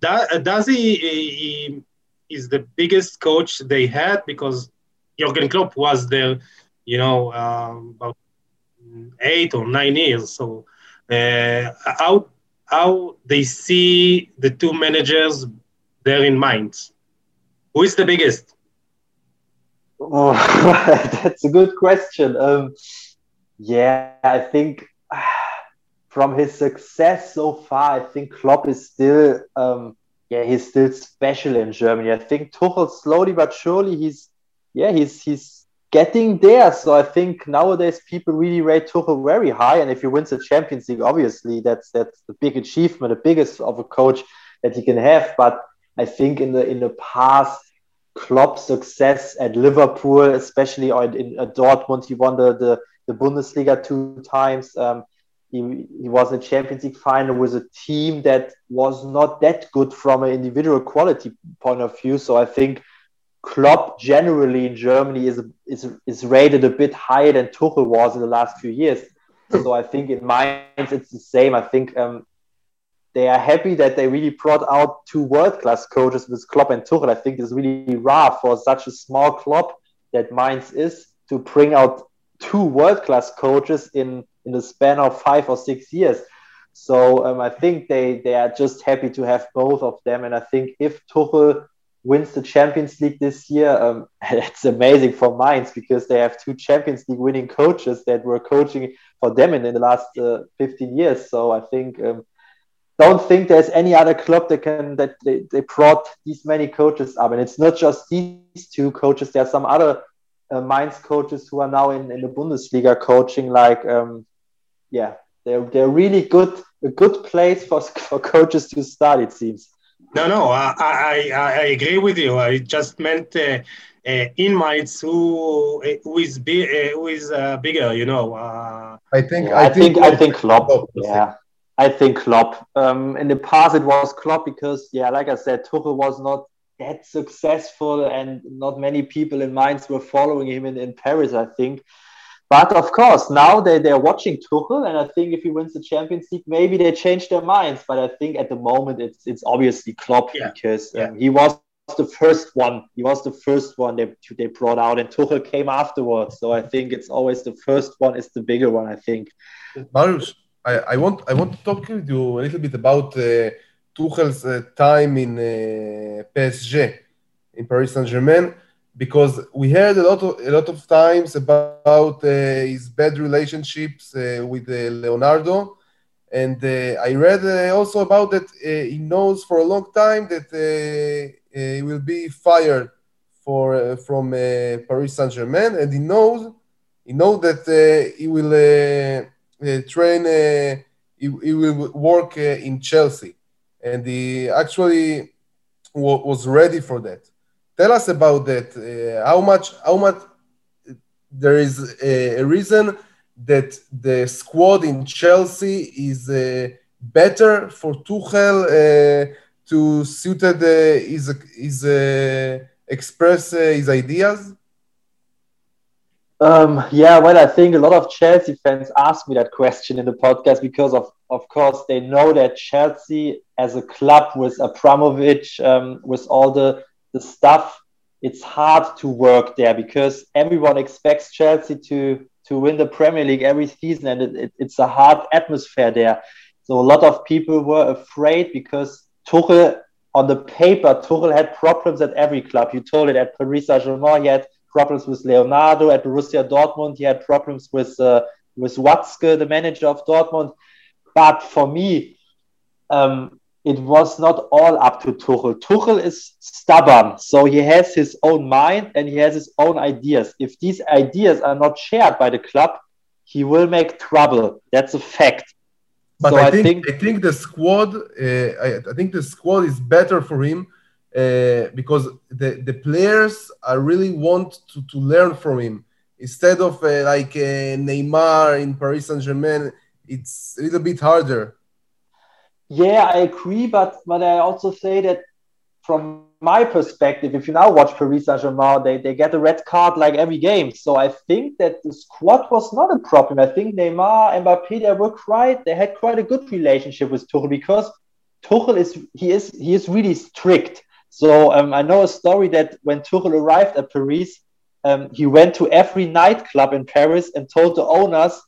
does he, he is the biggest coach they had because Jurgen Klopp was there, you know, um, about eight or nine years. So, uh, how how they see the two managers there in Mainz. Who is the biggest? Oh, (laughs) that's a good question. Um, yeah, I think (sighs) from his success so far, I think Klopp is still, um, yeah, he's still special in Germany. I think Tuchel slowly but surely he's, yeah, he's he's getting there. So I think nowadays people really rate Tuchel very high. And if he wins the Champions League, obviously that's that's the big achievement, the biggest of a coach that he can have. But I think in the in the past, Klopp's success at Liverpool, especially in, in Dortmund, he won the, the, the Bundesliga two times. Um, he, he was in Champions League final with a team that was not that good from an individual quality point of view. So I think Klopp generally in Germany is, is, is rated a bit higher than Tuchel was in the last few years. So I think in Mainz it's the same. I think um, they are happy that they really brought out two world-class coaches with Klopp and Tuchel. I think it's really rare for such a small club that Mainz is to bring out two world-class coaches in in the span of five or six years. So um, I think they they are just happy to have both of them. And I think if Tuchel wins the Champions League this year, um, (laughs) it's amazing for Mainz because they have two Champions League winning coaches that were coaching for them in, in the last uh, 15 years. So I think um, don't think there's any other club that can that they, they brought these many coaches up. And it's not just these two coaches. There are some other uh, Mainz coaches who are now in, in the Bundesliga coaching, like um, yeah, they're they're really good a good place for (laughs) for coaches to start. It seems. No, no, I I, I agree with you. I just meant. Uh, uh, in Mainz, who uh, who is big, uh, who is uh, bigger, you know. Uh, I think yeah, I, I, think, I think Klopp. Yeah, I think Klopp. Um, in the past, it was Klopp because, yeah, like I said, Tuchel was not that successful, and not many people in Mainz were following him in, in Paris. I think. But of course, now they, they're watching Tuchel, and I think if he wins the Champions League, maybe they change their minds. But I think at the moment it's it's obviously Klopp yeah. because um, yeah. he was the first one. He was the first one they, they brought out, and Tuchel came afterwards. So I think it's always the first one is the bigger one. I think. Marius, I, I want I want to talk to you a little bit about uh, Tuchel's uh, time in uh, PSG, in Paris Saint Germain because we heard a lot of a lot of times about uh, his bad relationships uh, with uh, Leonardo, and uh, I read uh, also about that uh, he knows for a long time that he will be fired for from Paris Saint Germain, and he knows he knows that he will train he, he, will work in Chelsea, and he actually was ready for that tell us about that. Uh, how much? How much? There is a, a, reason that the squad in Chelsea is uh, better for Tuchel uh, to suited his his express his ideas. Um, yeah, well, I think a lot of Chelsea fans ask me that question in the podcast because, of of course, they know that Chelsea, as a club with Abramovich, um, with all the the stuff, it's hard to work there because everyone expects Chelsea to to win the Premier League every season, and it, it, it's a hard atmosphere there. So a lot of people were afraid because Tuchel, on the paper, Tuchel had problems at every club. You told it at Paris Saint-Germain, he had problems with Leonardo. At Borussia Dortmund, he had problems with uh, with Watzke, the manager of Dortmund. But for me, um, it was not all up to Tuchel. Tuchel is stubborn, so he has his own mind and he has his own ideas. If these ideas are not shared by the club, he will make trouble. That's a fact. But so I, think, I, think, I think the squad uh, I, I, think the squad is better for him uh, because the, the players are really want to, to learn from him instead of uh, like uh, Neymar in Paris Saint Germain. It's a little bit harder yeah, I agree, but but I also say that from my perspective, if you now watch Paris Saint Germain, they, they get a red card like every game. So I think that the squad was not a problem. I think Neymar, Mbappe, they were quite they had quite a good relationship with Tuchel because Tuchel is he is he is really strict. So um, I know a story that when Tuchel arrived at Paris, um, he went to every nightclub in Paris and told the owners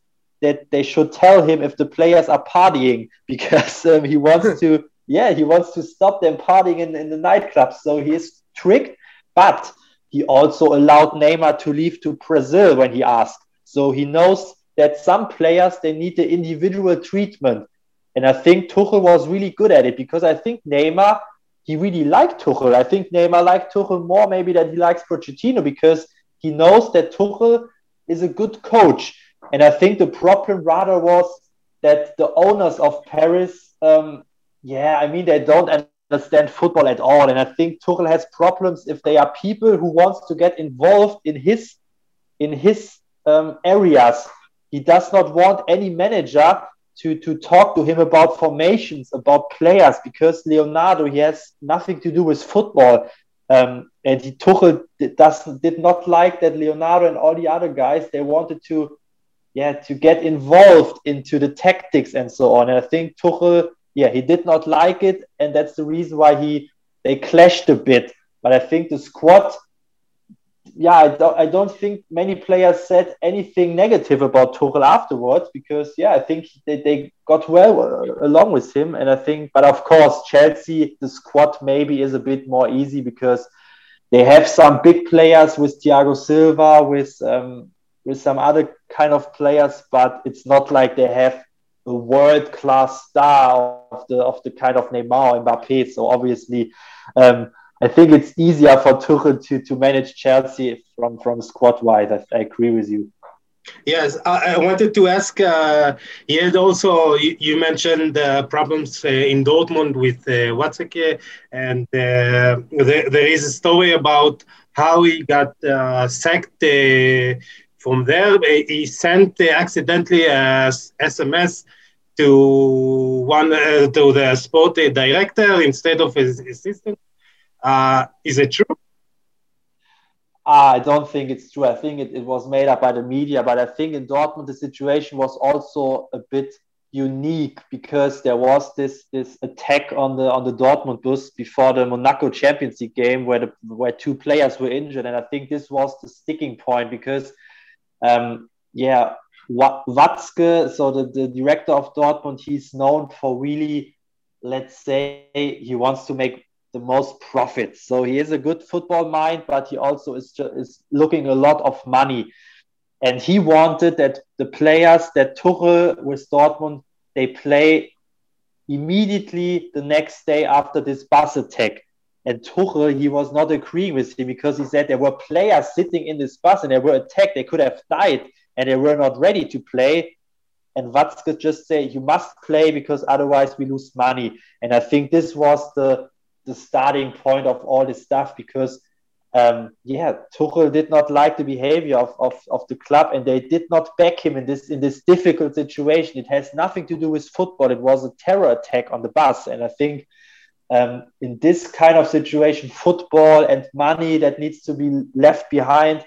that they should tell him if the players are partying (laughs) because um, he wants (laughs) to yeah he wants to stop them partying in, in the nightclubs so he is tricked but he also allowed Neymar to leave to Brazil when he asked. So he knows that some players they need the individual treatment. And I think Tuchel was really good at it because I think Neymar he really liked Tuchel. I think Neymar liked Tuchel more maybe than he likes Pochettino because he knows that Tuchel is a good coach and I think the problem rather was that the owners of Paris, um, yeah, I mean, they don't understand football at all. And I think Tuchel has problems if they are people who wants to get involved in his in his um, areas. He does not want any manager to to talk to him about formations, about players, because Leonardo he has nothing to do with football. Um, and he Tuchel does did not like that Leonardo and all the other guys they wanted to yeah to get involved into the tactics and so on. And I think Tuchel yeah, he did not like it, and that's the reason why he they clashed a bit. But I think the squad, yeah, I don't, I don't think many players said anything negative about Tuchel afterwards because yeah, I think they, they got well uh, along with him, and I think, but of course, Chelsea the squad maybe is a bit more easy because they have some big players with Thiago Silva, with um, with some other kind of players, but it's not like they have a world class star of the of the kind of Neymar Mbappe. So obviously, um, I think it's easier for Tuchel to to manage Chelsea from from squad wise. I, I agree with you. Yes, I, wanted to ask. Uh, also you, you mentioned uh, problems uh, in Dortmund with uh, Watzke, and uh, there, there is a story about how he got uh, sacked. Uh, from there, he sent accidentally a SMS to one uh, to the sport director instead of his assistant. Uh, is it true? I don't think it's true. I think it, it was made up by the media, but I think in Dortmund the situation was also a bit unique because there was this this attack on the on the Dortmund bus before the Monaco Champions League game where the where two players were injured, and I think this was the sticking point because um, yeah, Watzke, so the, the director of Dortmund, he's known for really, let's say, he wants to make the most profit. So he is a good football mind, but he also is, just, is looking a lot of money. And he wanted that the players that Tuchel with Dortmund, they play immediately the next day after this bus attack. And Tuchel, he was not agreeing with him because he said there were players sitting in this bus and they were attacked. They could have died and they were not ready to play. And Watzke just say, you must play because otherwise we lose money. And I think this was the, the starting point of all this stuff because, um, yeah, Tuchel did not like the behavior of, of, of the club and they did not back him in this, in this difficult situation. It has nothing to do with football. It was a terror attack on the bus. And I think um, in this kind of situation, football and money that needs to be left behind.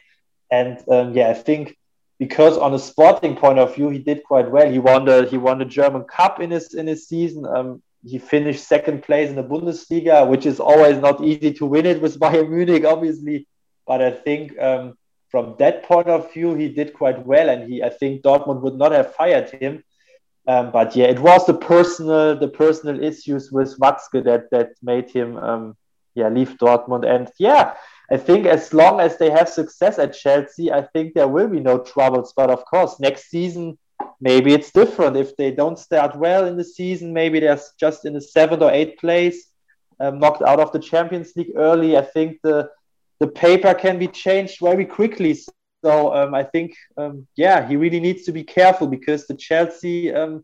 And um, yeah, I think because on a sporting point of view, he did quite well. He won the he won the German Cup in his in his season. Um, he finished second place in the Bundesliga, which is always not easy to win it with (laughs) Bayern Munich, obviously. But I think um, from that point of view, he did quite well, and he I think Dortmund would not have fired him. Um, but yeah, it was the personal the personal issues with Watzke that that made him um, yeah leave Dortmund. And yeah, I think as long as they have success at Chelsea, I think there will be no troubles. But of course, next season, maybe it's different. If they don't start well in the season, maybe they're just in the seventh or eighth place, um, knocked out of the Champions League early. I think the the paper can be changed very quickly. So um, I think, um, yeah, he really needs to be careful because the Chelsea, um,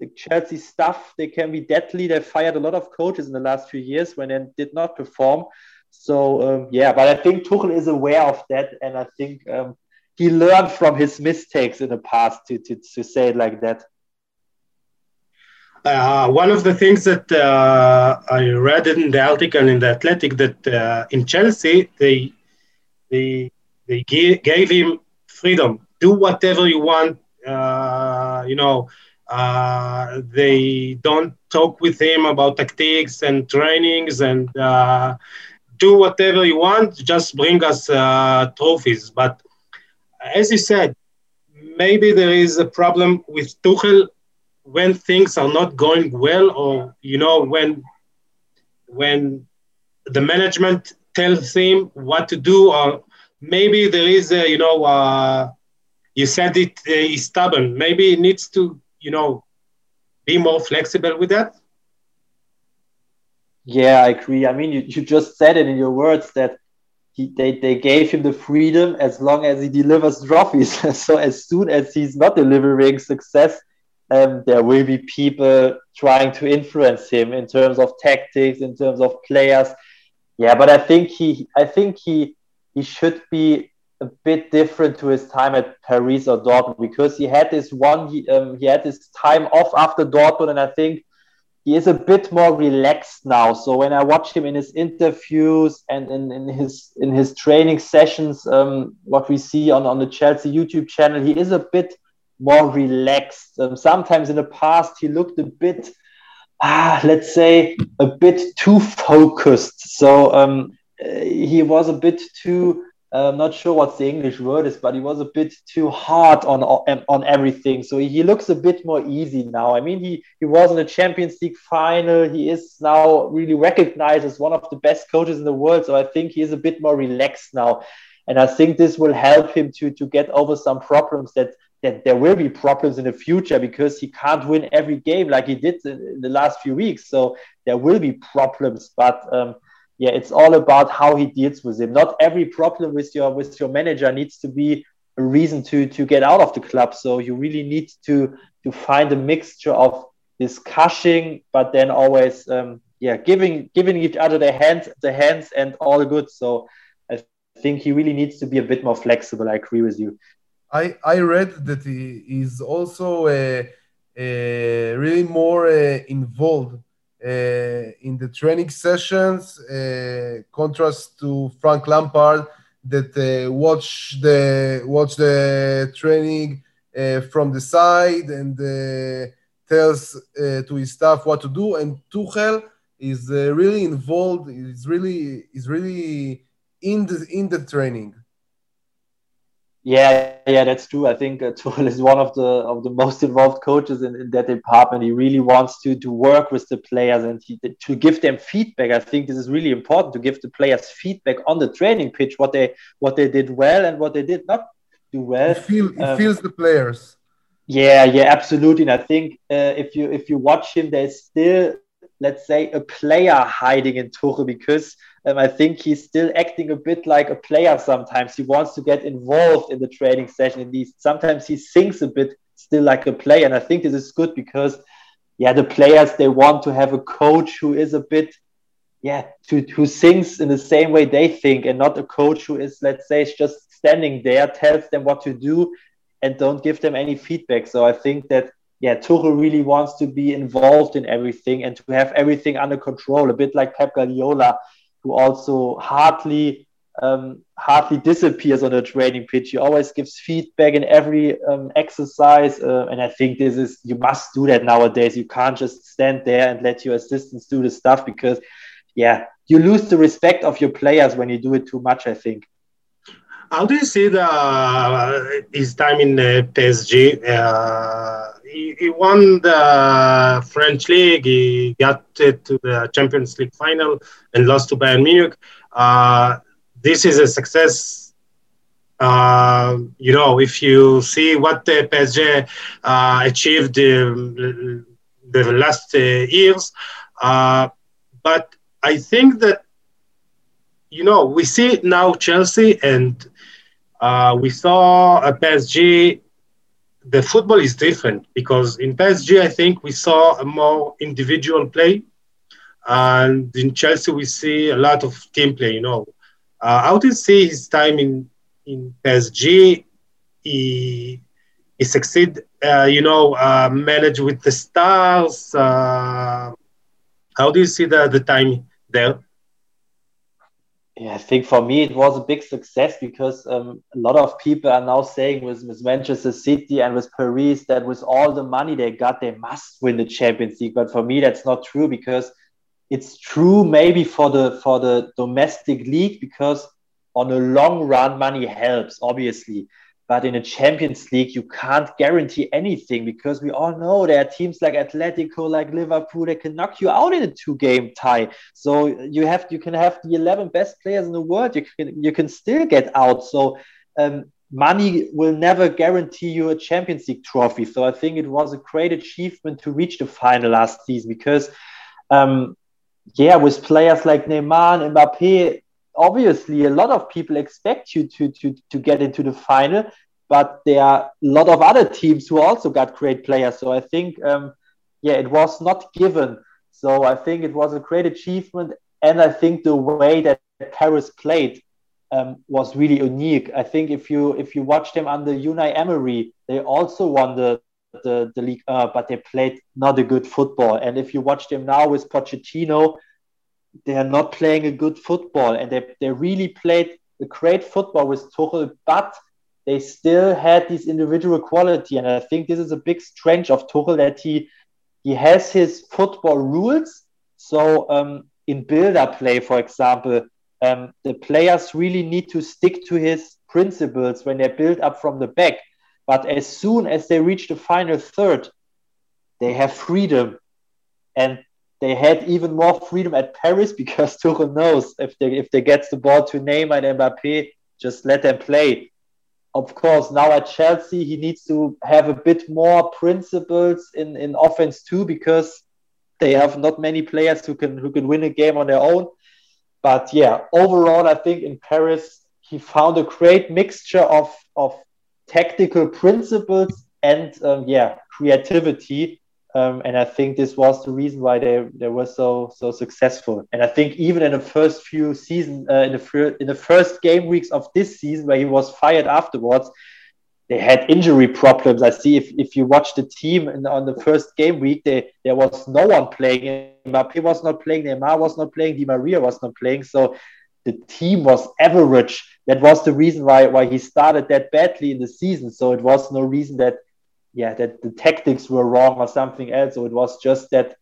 the Chelsea stuff, they can be deadly. They fired a lot of coaches in the last few years when they did not perform. So um, yeah, but I think Tuchel is aware of that, and I think um, he learned from his mistakes in the past to to, to say it like that. Uh, one of the things that uh, I read in the article in the Athletic that uh, in Chelsea they they they gave, gave him freedom, do whatever you want. Uh, you know, uh, they don't talk with him about tactics and trainings and uh, do whatever you want, just bring us uh, trophies. But as you said, maybe there is a problem with Tuchel when things are not going well, or you know when when the management tells him what to do, or maybe there is a you know uh, you said it uh, is stubborn. Maybe it needs to you know be more flexible with that. Yeah, I agree. I mean, you, you just said it in your words that he, they, they gave him the freedom as long as he delivers trophies. (laughs) so as soon as he's not delivering success, um, there will be people trying to influence him in terms of tactics, in terms of players. Yeah, but I think he, I think he, he should be a bit different to his time at Paris or Dortmund because he had this one, he, um, he had this time off after Dortmund, and I think he is a bit more relaxed now. So when I watch him in his interviews and in, in his in his training sessions, um, what we see on, on the Chelsea YouTube channel, he is a bit more relaxed. Um, sometimes in the past, he looked a bit, ah, let's say, a bit too focused. So um, he was a bit too. I'm not sure what the English word is, but he was a bit too hard on on, everything. So he looks a bit more easy now. I mean, he he was in the Champions League final. He is now really recognized as one of the best coaches in the world. So I think he is a bit more relaxed now, and I think this will help him to to get over some problems that that there will be problems in the future because he can't win every game like he did in the last few weeks. So there will be problems, but um, yeah, it's all about how he deals with him. Not every problem with your with your manager needs to be a reason to to get out of the club. So you really need to to find a mixture of discussing, but then always um, yeah giving giving each other the hands the hands and all good. So I think he really needs to be a bit more flexible. I agree with you. I, I read that he is also uh, uh, really more uh, involved Uh, in the training sessions, uh, contrast to Frank Lampard that uh, watch the watch the training uh, from the side and uh, tells to his staff what to do. And Tuchel is really involved. Is really is really in the in the training. Yeah, yeah, that's true. I think uh, (laughs) Tuchel is one of the of the most involved coaches in, in that department. He really wants to to work with the players and he, to give them feedback. I think this is really important to give the players feedback on the training pitch what they what they did well and what they did not do well. He, feel, um, feels the players. Yeah, yeah, absolutely. And I think uh, if you if you watch him, there's still let's say a player hiding in Tuchel because um, I think he's still acting a bit like a player sometimes. He wants to get involved in the training session. And he, sometimes he thinks a bit still like a player. And I think this is good because, yeah, the players, they want to have a coach who is a bit, yeah, to, who thinks in the same way they think and not a coach who is, let's say, just standing there, tells them what to do and don't give them any feedback. So I think that yeah, Tuchel really wants to be involved in everything and to have everything under control, a bit like Pep Guardiola who also hardly um, hardly disappears on the training pitch. He always gives feedback in every um, exercise, uh, and I think this is you must do that nowadays. You can't just stand there and let your assistants do the stuff because, yeah, you lose the respect of your players when you do it too much. I think. How do you see the uh, his time in uh, PSG? Uh, he, won the French league. He got to the Champions League final and lost to Bayern Munich. Uh, this is a success. Uh, you know, if you see what the PSG uh, achieved the last years, but I think that you know we see now Chelsea and uh, we saw a PSG. The football is different because in PSG, I think we saw a more individual play, and in Chelsea we see a lot of team play. You know, uh, how do you see his time in in PSG? He he succeed. Uh, you know, uh, manage with the stars. Uh, how do you see the the time there? Yeah, I think for me it was a big success because um, a lot of people are now saying with, with Manchester City and with Paris that with all the money they got, they must win the Champions League. But for me, that's not true because it's true maybe for the for the domestic league because on a long run money helps obviously but in a Champions League, you can't guarantee anything because we all know there are teams like Atletico, like Liverpool, that can knock you out in a two-game tie. So you have you can have the 11 best players in the world. You can you can still get out. So um, money will never guarantee you a Champions League trophy. So I think it was a great achievement to reach the final last season because, um, yeah, with players like Neymar and Mbappe, obviously a lot of people expect you to to to get into the final but there are a lot of other teams who also got great players. So I think, um, yeah, it was not given. So I think it was a great achievement, and I think the way that Paris played um, was really unique. I think if you if you watch them under Unai Emery, they also won the the, the league, uh, but they played not a good football. And if you watch them now with Pochettino, they are not playing a good football, and they they really played a great football with Tuchel, but they still had this individual quality. And I think this is a big strength of Tuchel that he he has his football rules. So um, in build-up play, for example, um, the players really need to stick to his principles when they build up from the back. But as soon as they reach the final third, they have freedom. And they had even more freedom at Paris because (laughs) Tuchel knows if they if they get the ball to Neymar and Mbappe, just let them play. Of course, now at Chelsea, he needs to have a bit more principles in, in offense too, because they have not many players who can who can win a game on their own. But yeah, overall, I think in Paris he found a great mixture of of tactical principles and um, yeah creativity um, and I think this was the reason why they, they were so so successful. And I think even in the first few season, uh, in the fir- in the first game weeks of this season, where he was fired afterwards, they had injury problems. I see if, if you watch the team in, on the first game week, they, there was no one playing. Mbappe was not playing. Neymar was not playing. Di Maria was not playing. So the team was average. That was the reason why why he started that badly in the season. So it was no reason that yeah, that the tactics were wrong or something else. So it was just that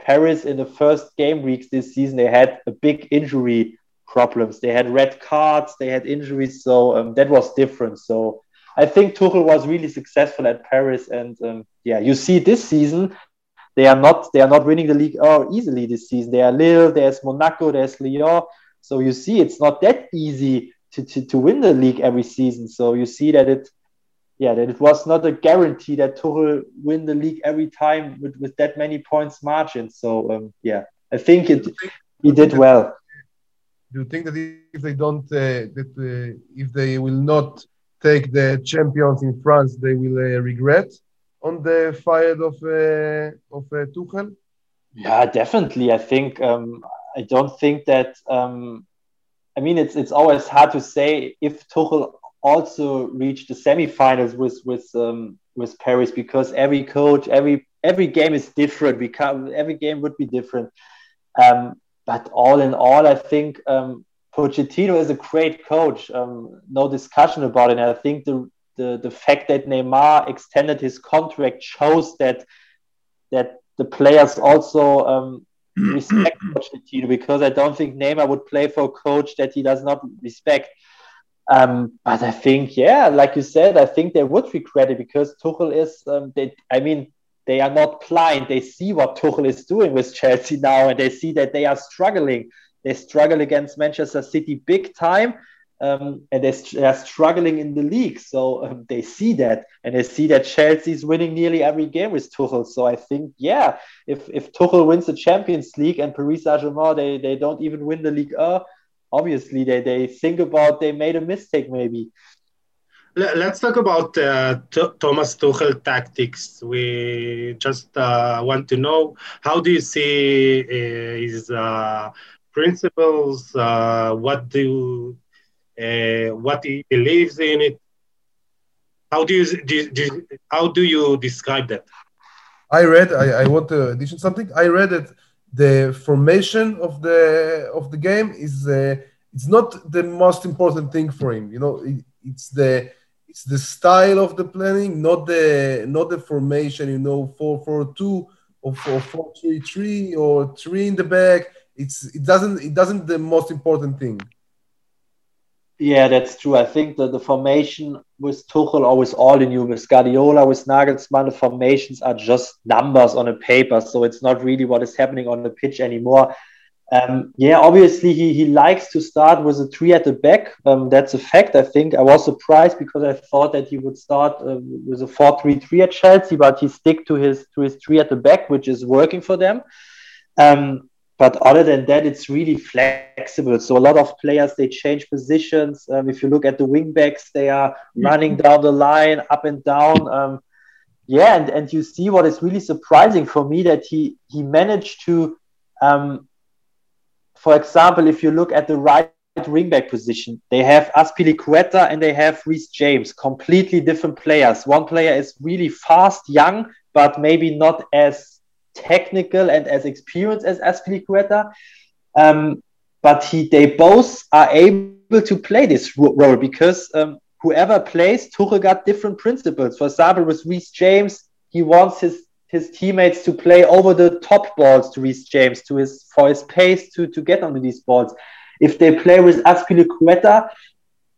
Paris in the first game weeks this season they had a big injury problems. They had red cards, they had injuries, so um, that was different. So I think Tuchel was really successful at Paris, and um, yeah, you see this season they are not they are not winning the league oh, easily this season. They are Lille, there's Monaco, there's Lyon. So you see it's not that easy to, to, to win the league every season. So you see that it yeah, that it was not a guarantee that Tuchel win the league every time with, with that many points margin. So um, yeah, I think it he did well. Do you think that if they don't, uh, that uh, if they will not take the champions in France, they will uh, regret on the fire of uh, of uh, Tuchel? Yeah, definitely. I think um, I don't think that. Um, I mean, it's it's always hard to say if Tuchel also reach the semifinals with with um, with Paris because every coach, every every game is different. We can every game would be different. Um, but all in all, I think um, Pochettino is a great coach. Um, no discussion about it. And I think the, the the fact that Neymar extended his contract shows that that the players also um, (clears throat) respect Pochettino because I don't think Neymar would play for a coach that he does not respect. Um, but I think, yeah, like you said, I think they would regret it because Tuchel is, um, they, I mean, they are not blind. They see what Tuchel is doing with Chelsea now, and they see that they are struggling. They struggle against Manchester City big time, um, and they are struggling in the league. So um, they see that, and they see that Chelsea is winning nearly every game with Tuchel. So I think, yeah, if if Tuchel wins the Champions League and Paris Saint Germain they they don't even win the league, uh, obviously they, they think about they made a mistake maybe. Let's talk about uh, Thomas Tuchel tactics. We just uh, want to know how do you see uh, his uh, principles? Uh, what do uh, what he believes in it? How do you do, do, how do you describe that? I read. I, I want to addition something. I read that the formation of the of the game is uh, it's not the most important thing for him. You know, it, it's the it's the style of the planning, not the not the formation. You know, four four two or four three three or three in the back. It's it doesn't it doesn't the most important thing. Yeah, that's true. I think that the formation with Tuchel always all in you. With Guardiola, with Nagelsmann, the formations are just numbers on a paper. So it's not really what is happening on the pitch anymore. Um, yeah, obviously he, he likes to start with a three at the back. Um, that's a fact. I think I was surprised because I thought that he would start uh, with a four-three-three at Chelsea, but he stick to his to his three at the back, which is working for them. Um, but other than that, it's really flexible. So a lot of players they change positions. Um, if you look at the wingbacks, they are running down the line, up and down. Um, yeah, and, and you see what is really surprising for me that he he managed to, um, for example, if you look at the right wingback position, they have Azpilicueta and they have Reece James, completely different players. One player is really fast, young, but maybe not as technical and as experienced as Azpilicueta. Um, but he, they both are able to play this role because um, whoever plays, Tuchel got different principles. For example, with Reece James, he wants his his teammates to play over the top balls to Reece James to his for his pace to to get onto these balls. If they play with Azpilicueta,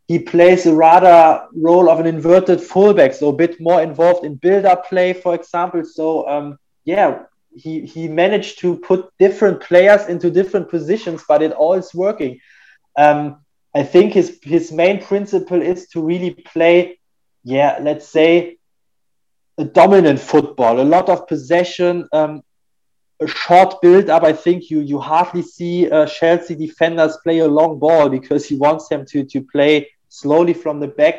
he plays a rather role of an inverted fullback, so a bit more involved in build-up play, for example. So um, yeah, he he managed to put different players into different positions, but it all is working. Um, I think his his main principle is to really play, yeah, let's say, a dominant football, a lot of possession, um, a short build up. I think you you hardly see uh, Chelsea defenders play a long ball because he wants them to to play slowly from the back.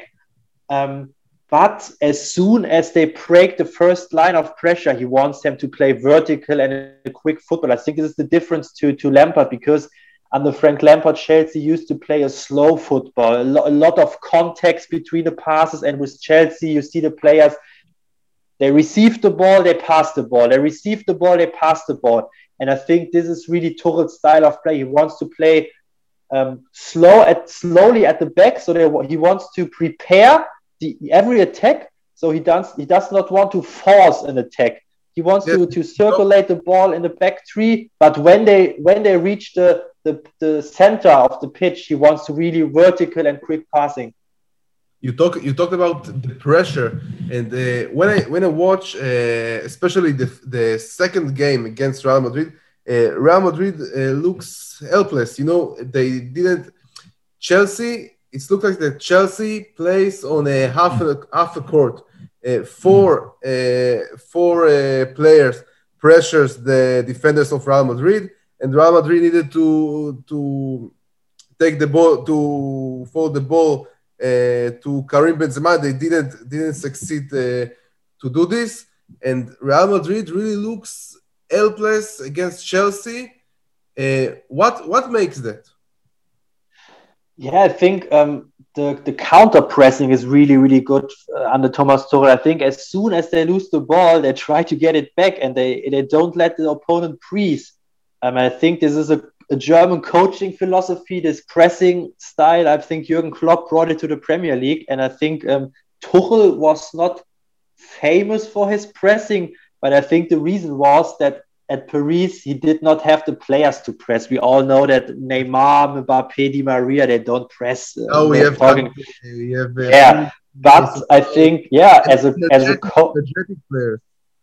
Um, but as soon as they break the first line of pressure, he wants them to play vertical and a quick football. I think this is the difference to, to Lampard because under Frank Lampard, Chelsea used to play a slow football, a, lo- a lot of context between the passes. And with Chelsea, you see the players, they receive the ball, they pass the ball. They receive the ball, they pass the ball. And I think this is really Tuchel's style of play. He wants to play um, slow at slowly at the back, so that he wants to prepare the, every attack. So he does he does not want to force an attack. He wants yes. to, to circulate the ball in the back three, but when they when they reach the, the, the center of the pitch, he wants to really vertical and quick passing. You talk you talked about the pressure, and uh, when I when I watch, uh, especially the the second game against Real Madrid, uh, Real Madrid uh, looks helpless. You know, they didn't. Chelsea it looks like that Chelsea plays on a half a, half a court. Uh, four uh, four uh, players pressures the defenders of Real Madrid, and Real Madrid needed to to take the ball to fold the ball uh, to Karim Benzema. They didn't didn't succeed uh, to do this, and Real Madrid really looks helpless against Chelsea. Uh, what what makes that? Yeah, I think um, the the counter pressing is really really good uh, under Thomas Tuchel. I think as soon as they lose the ball, they try to get it back and they they don't let the opponent breathe. Um, I think this is a, a German coaching philosophy, this pressing style. I think Jurgen Klopp brought it to the Premier League, and I think um, Tuchel was not famous for his pressing, but I think the reason was that at Paris, he did not have the players to press. We all know that Neymar, Mbappe, Di Maria, they don't press. Uh, oh, we have, talking. we have uh, yeah, but I think yeah, as a as a coach,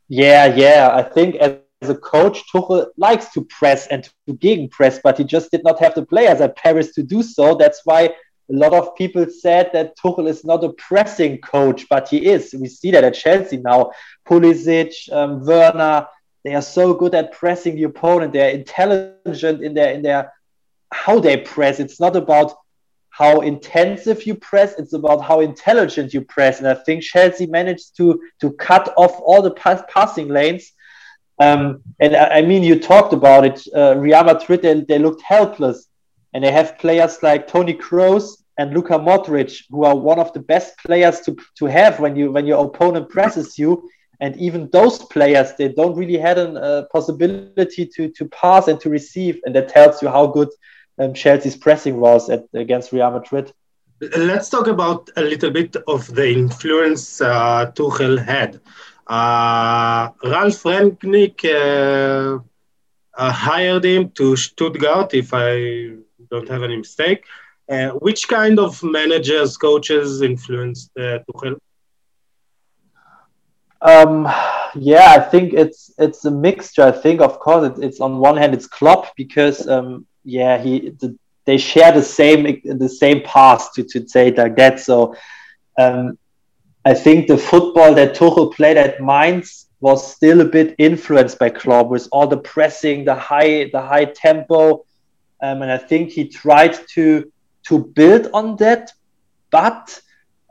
yeah, yeah, I think as, as a coach, Tuchel likes to press and to gegen press, but he just did not have the players at Paris to do so. That's why a lot of people said that Tuchel is not a pressing coach, but he is. We see that at Chelsea now. Pulisic, um, Werner, they are so good at pressing the opponent. They're intelligent in their in their how they press. It's not about how intensive you press. It's about how intelligent you press. And I think Chelsea managed to to cut off all the pass, passing lanes. Um, and I, I, mean, you talked about it. Uh, Real Madrid, they, they looked helpless, and they have players like Toni Kroos and Luka Modric, who are one of the best players to, to have when you when your opponent presses you and even those players they don't really had a uh, possibility to to pass and to receive and that tells you how good um, Chelsea's pressing was at, against Real Madrid. Let's talk about a little bit of the influence uh, Tuchel had. Uh, Ralf Rangnick uh, uh, hired him to Stuttgart, if I don't have any mistake. Uh, which kind of managers, coaches influenced Tuchel? Um, yeah, I think it's it's a mixture. I think, of course, it, it's on one hand it's Klopp because um, yeah, he the, they share the same the same past to to say it like that. So um, I think the football that Tuchel played at Mainz was still a bit influenced by Klopp with all the pressing, the high the high tempo, um, and I think he tried to to build on that, but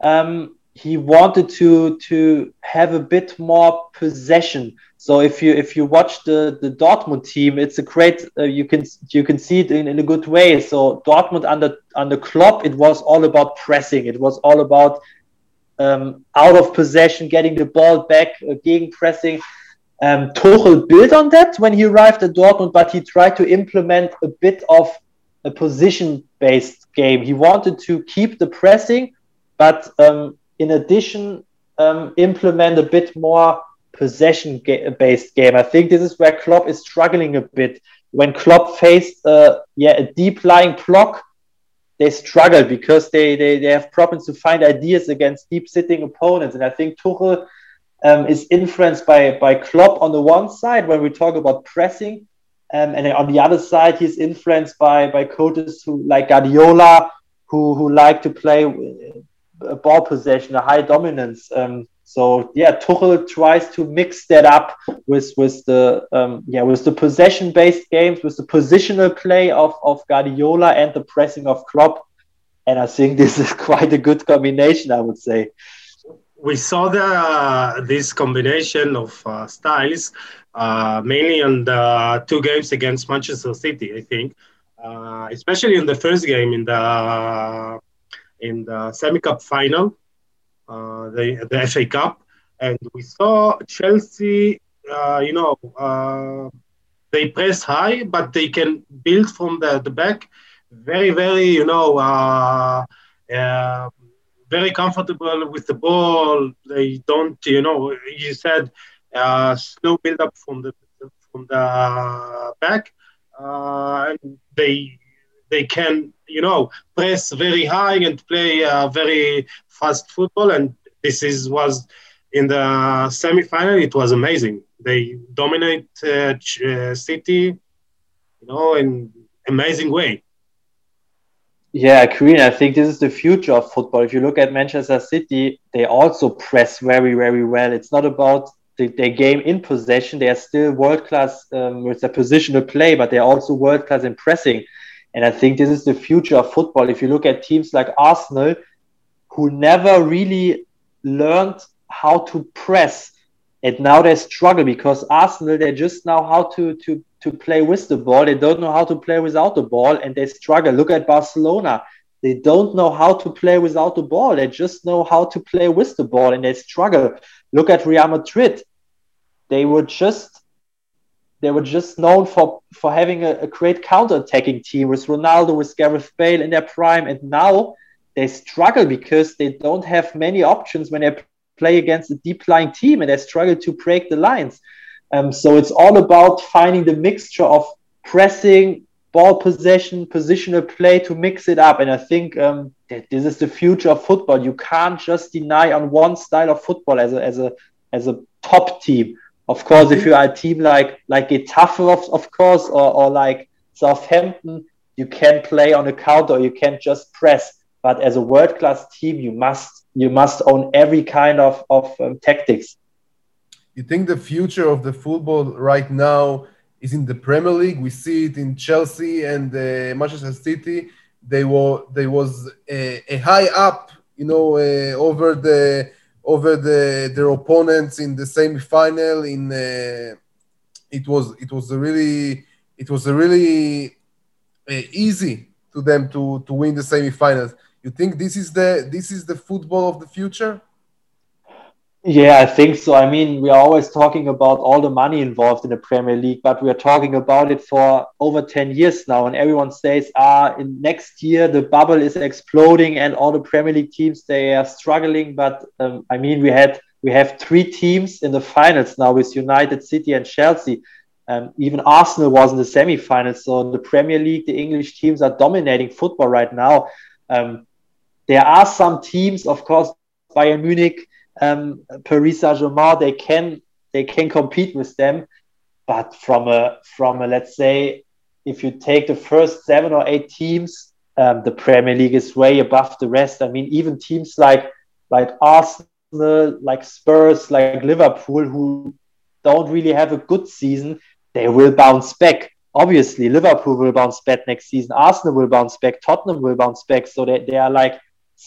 um, he wanted to to have a bit more possession. So if you if you watch the the Dortmund team, it's a great uh, you can you can see it in, in a good way. So Dortmund under under Klopp, it was all about pressing. It was all about um, out of possession, getting the ball back, uh, gegen pressing. Um, Tuchel built on that when he arrived at Dortmund, but he tried to implement a bit of a position-based game. He wanted to keep the pressing, but um, in addition, um, implement a bit more possession-based game. I think this is where Klopp is struggling a bit. When Klopp faced, uh, yeah, a deep-lying block, they struggle because they, they, they have problems to find ideas against deep-sitting opponents. And I think Tuchel um, is influenced by by Klopp on the one side when we talk about pressing, um, and on the other side he's influenced by by coaches who like Guardiola, who who like to play a ball possession, a high dominance. Um, so yeah, Tuchel tries to mix that up with with the um, yeah with the possession based games, with the positional play of of Guardiola and the pressing of Klopp, and I think (laughs) this is quite a good combination. I would say. We saw the uh, this combination of uh, styles uh, mainly on the two games against Manchester City. I think, uh, especially in the first game in the in the semi cup final, uh, the, the FA Cup. And we saw Chelsea, uh, you know, uh, they press high, but they can build from the, the back very, very, you know, uh, uh, very comfortable with the ball. They don't, you know, you said uh, slow build up from the from the back, and they they can, you know, press very high and play uh, very fast football. And this is was in the semi-final. It was amazing. They dominate uh, uh, City, you know, in amazing way. Yeah, Queen. I think this is the future of football. If you look at Manchester City, they also press very, very well. It's not about the, their game in possession. They are still world class um, with their positional play, but they're also world class in pressing. And I think this is the future of football. If you look at teams like Arsenal, who never really learned how to press, and now they struggle because Arsenal they just know how to to to play with the ball. They don't know how to play without the ball, and they struggle. Look at Barcelona. They don't know how to play without the ball. They just know how to play with the ball, and they struggle. Look at Real Madrid. They were just they were just known for for having a, a great counter-attacking team with Ronaldo, with Gareth Bale in their prime, and now they struggle because they don't have many options when they play against a deep-lying team, and they struggle to break the lines. Um, so it's all about finding the mixture of pressing, ball possession, positional play to mix it up. And I think um, this is the future of football. You can't just deny on one style of football as a as a as a top team. Of course, if you are a team like like Getafe, of, of course, or, or like Southampton, you can play on a counter. You can't just press. But as a world class team, you must you must own every kind of of um, tactics. You think the future of the football right now is in the Premier League? We see it in Chelsea and uh, Manchester City. They were they was a, a high up, you know, uh, over the over the their opponents in the semi-final. In uh, it was it was a really it was a really uh, easy to them to to win the semi-finals. You think this is the this is the football of the future? Yeah, I think so. I mean, we are always talking about all the money involved in the Premier League, but we are talking about it for over 10 years now. And everyone says, ah, in next year, the bubble is exploding and all the Premier League teams, they are struggling. But um, I mean, we had, we have three teams in the finals now with United City and Chelsea. Um, even Arsenal was in the semi-finals. So the Premier League, the English teams are dominating football right now. Um, there are some teams, of course, Bayern Munich, um, Paris Saint Germain, they can they can compete with them, but from a from a let's say if you take the first seven or eight teams, um, the Premier League is way above the rest. I mean, even teams like like Arsenal, like Spurs, like Liverpool, who don't really have a good season, they will bounce back. Obviously, Liverpool will bounce back next season. Arsenal will bounce back. Tottenham will bounce back. So they, they are like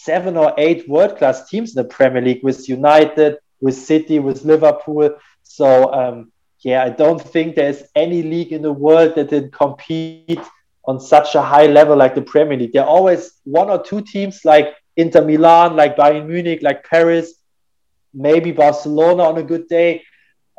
seven or eight world class teams in the Premier League with United, with City, with Liverpool. So, um, yeah, I don't think there's any league in the world that can compete on such a high level like the Premier League. There are always one or two teams like Inter Milan, like Bayern Munich, like Paris, maybe Barcelona on a good day.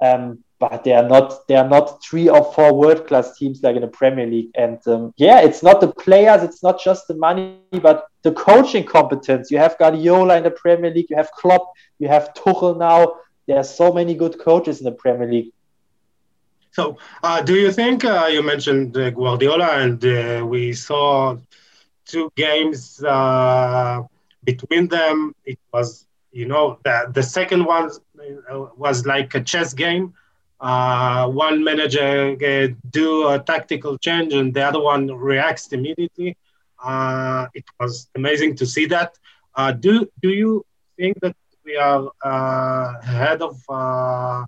Um, but they are not they are not three or four world class teams like in the Premier League. And um, yeah, it's not the players, it's not just the money, but the coaching competence. You have Guardiola in the Premier League, you have Klopp, you have Tuchel now. There are so many good coaches in the Premier League. So, uh, do you think uh, you mentioned uh, Guardiola, and uh, we saw two games uh, between them? It was, you know, the, the second one uh, was like a chess game one manager do a tactical change and the other one reacts immediately. Uh, it was amazing to see that. Uh, do do you think that we are uh, ahead of uh,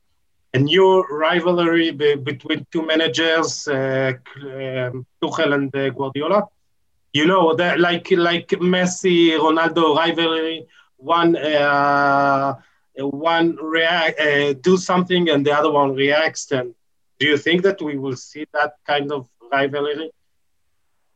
a new rivalry be between two managers, um, Tuchel and Guardiola? You know, that like like Messi Ronaldo rivalry. One one react uh, do something and the other one reacts and do you think that we will see that kind of rivalry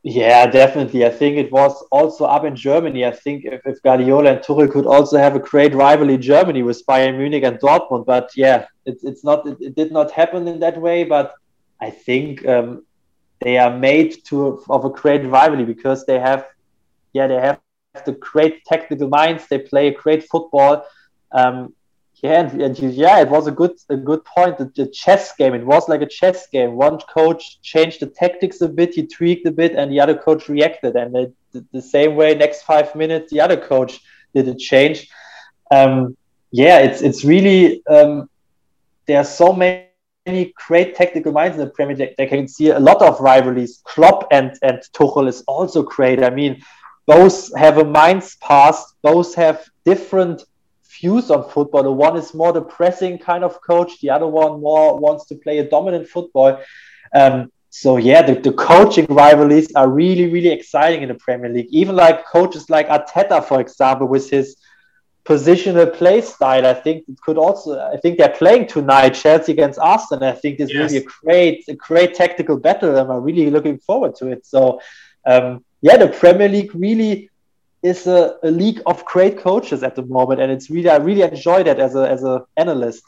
yeah definitely. I think it was also up in germany. I think if, if guardiola and tuchel could also have a great rivalry in germany with bayern munich and dortmund. But yeah it, it's not it, it did not happen in that way. But i think um, they are made to of a great rivalry because they have yeah they have the great technical minds. They play a great football. Um, yeah, and, yeah, it was a good a good point. The, the, chess game, it was like a chess game. One coach changed the tactics a bit, he tweaked a bit, and the other coach reacted. And the, the same way, next five minutes, the other coach did a change. Um, yeah, it's it's really um, there are so many great technical minds in the Premier League. They can see a lot of rivalries. Klopp and and Tuchel is also great. I mean, both have a minds past. Both have different views on football. The one is more the pressing kind of coach, the other one more wants to play a dominant football. Um, so yeah, the, the coaching rivalries are really, really exciting in the Premier League. Even like coaches like Arteta, for example, with his positional play style, I think it could also. I think they're playing tonight, Chelsea against Arsenal. I think this yes. really a great, a great tactical battle. And I'm really looking forward to it. So, um, yeah, the Premier League really is a, a, league of great coaches at the moment, and it's really I really enjoy that as a as an analyst.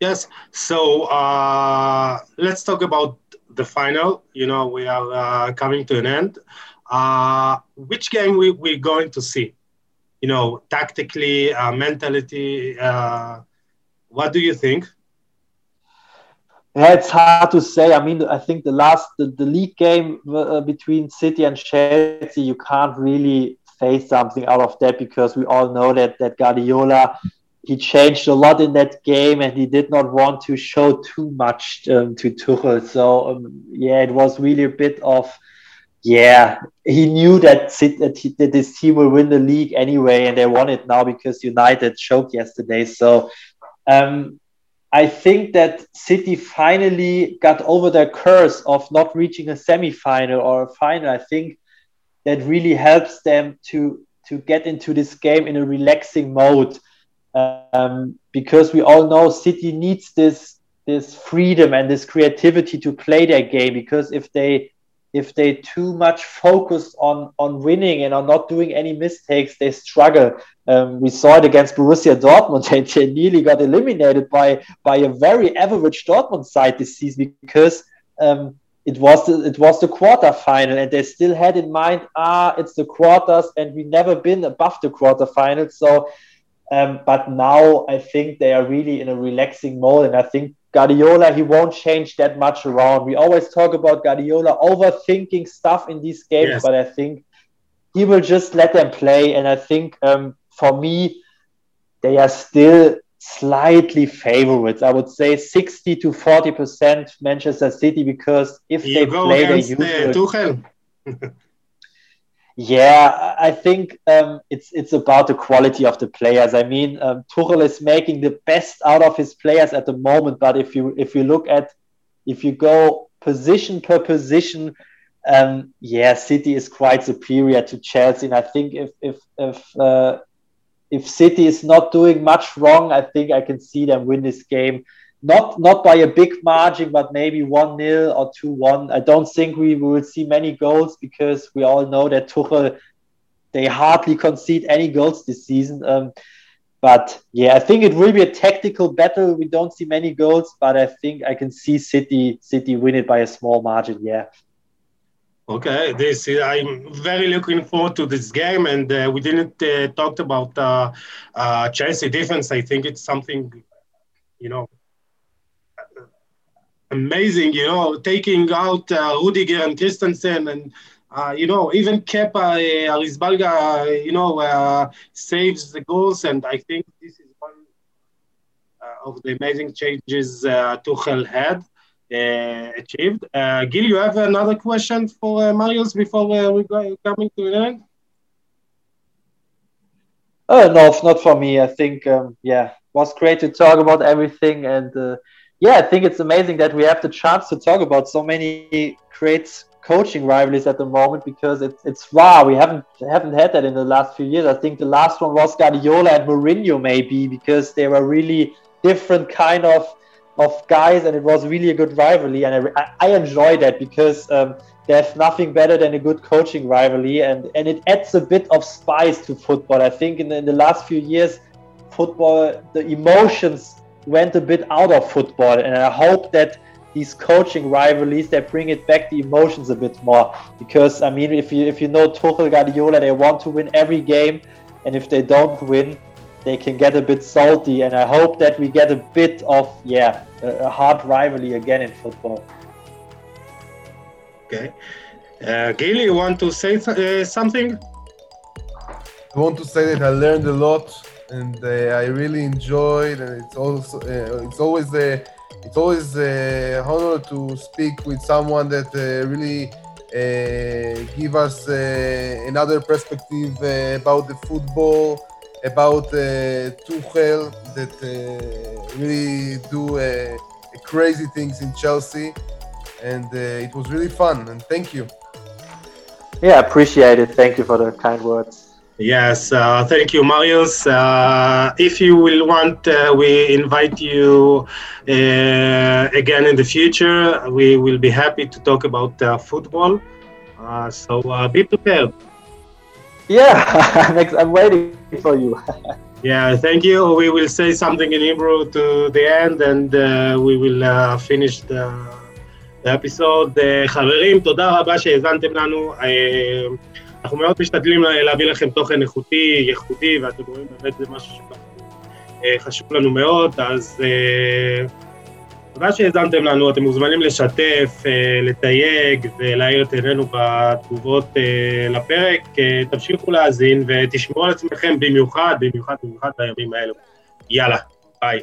Yes. So uh, let's talk about the final. You know, we are uh, coming to an end. Uh, which game we we're going to see? You know, tactically, uh, mentality. Uh, what do you think? Yeah, it's hard to say. I mean, I think the last the, the league game uh, between City and Chelsea, you can't really say something out of that because we all know that that Guardiola he changed a lot in that game and he did not want to show too much um, to Tuchel. So um, yeah, it was really a bit of yeah. He knew that, that, he, that this team will win the league anyway, and they won it now because United choked yesterday. So um, I think that City finally got over their curse of not reaching a semi-final or a final. I think that really helps them to to get into this game in a relaxing mode, um, because we all know City needs this this freedom and this creativity to play their game. Because if they if they too much focus on on winning and on not doing any mistakes, they struggle. Um, we saw it against Borussia Dortmund. (laughs) They, they nearly got eliminated by by a very average Dortmund side this season because um, it was the, it was the quarter final and they still had in mind ah it's the quarters and we never been above the quarter final. So. Um, but now I think they are really in a relaxing mode, and I think Guardiola, he won't change that much around. We always talk about Guardiola overthinking stuff in these games, yes. but I think he will just let them play. And I think um, for me, they are still slightly favorites. I would say 60 to 40% Manchester City because if you they play their usual. Tuchel. (laughs) Yeah, I think um, it's it's about the quality of the players. I mean, um, Tuchel is making the best out of his players at the moment. But if you if you look at if you go position per position, um, yeah, City is quite superior to Chelsea. And I think if if if uh, if City is not doing much wrong, I think I can see them win this game. Not not by a big margin, but maybe one 0 or two one. I don't think we will see many goals because we all know that Tuchel they hardly concede any goals this season. Um, but yeah, I think it will be a tactical battle. We don't see many goals, but I think I can see City City win it by a small margin. Yeah. Okay, this I'm very looking forward to this game, and uh, we didn't uh, talk about uh, uh, Chelsea defense. I think it's something, you know, amazing. You know, taking out uh, Rudiger and Christensen, and uh, you know, even Kepa uh, Arrizabalaga, you know, uh, saves the goals, and I think this is one of the amazing changes Tuchel had. Uh, achieved. Uh, Gil, you have another question for uh, Marius before we go coming to an end? Uh, no, not for me. I think, um, yeah, was great to talk about everything. And uh, yeah, I think it's amazing that we have the chance to talk about so many great coaching rivalries at the moment because it's it's rare. We haven't haven't had that in the last few years. I think the last one was Guardiola and Mourinho, maybe because they were really different kind of of guys, and it was really a good rivalry. And I, I enjoy that because um, there's nothing better than a good coaching rivalry, and, and it adds a bit of spice to football. I think in the, in the last few years, football, the emotions went a bit out of football, and I hope that these coaching rivalries they bring it back the emotions a bit more because I mean if you if you know Tuchel Guardiola they want to win every game and if they don't win they can get a bit salty. And I hope that we get a bit of, yeah, a, a hard rivalry again in football. Okay. Uh, Gail, you want to say uh, something? I want to say that I learned a lot and uh, I really enjoyed, and it's also uh, it's always a it's always a honor to speak with someone that uh, really give us another perspective about the football about uh, Tuchel that uh, really do uh, crazy things in Chelsea, and it was really fun. And thank you. Yeah, I appreciate it. Thank you for the kind words. Yes, uh, thank you, Marius. Uh, if you will want, uh, we invite you uh, again in the future. We will be happy to talk about uh, football. Uh, so be prepared. Yeah, (laughs) I'm waiting for you. (laughs) yeah, thank you. We will say something in Hebrew to the end and uh, we will uh, finish the, the episode. Uh, חברים, תודה רבה שהאזנתם לנו. אנחנו מאוד משתדלים להביא לכם תוכן איכותי, ייחודי, ואתם רואים באמת זה משהו שחשוב לנו מאוד, אז... Uh, תודה שהאזנתם לנו, אתם מוזמנים לשתף, אה, לתייג ולהאיר את עינינו בתגובות אה, לפרק. אה, תמשיכו להאזין ותשמעו על עצמכם במיוחד, במיוחד, במיוחד בימים האלו. יאללה, ביי.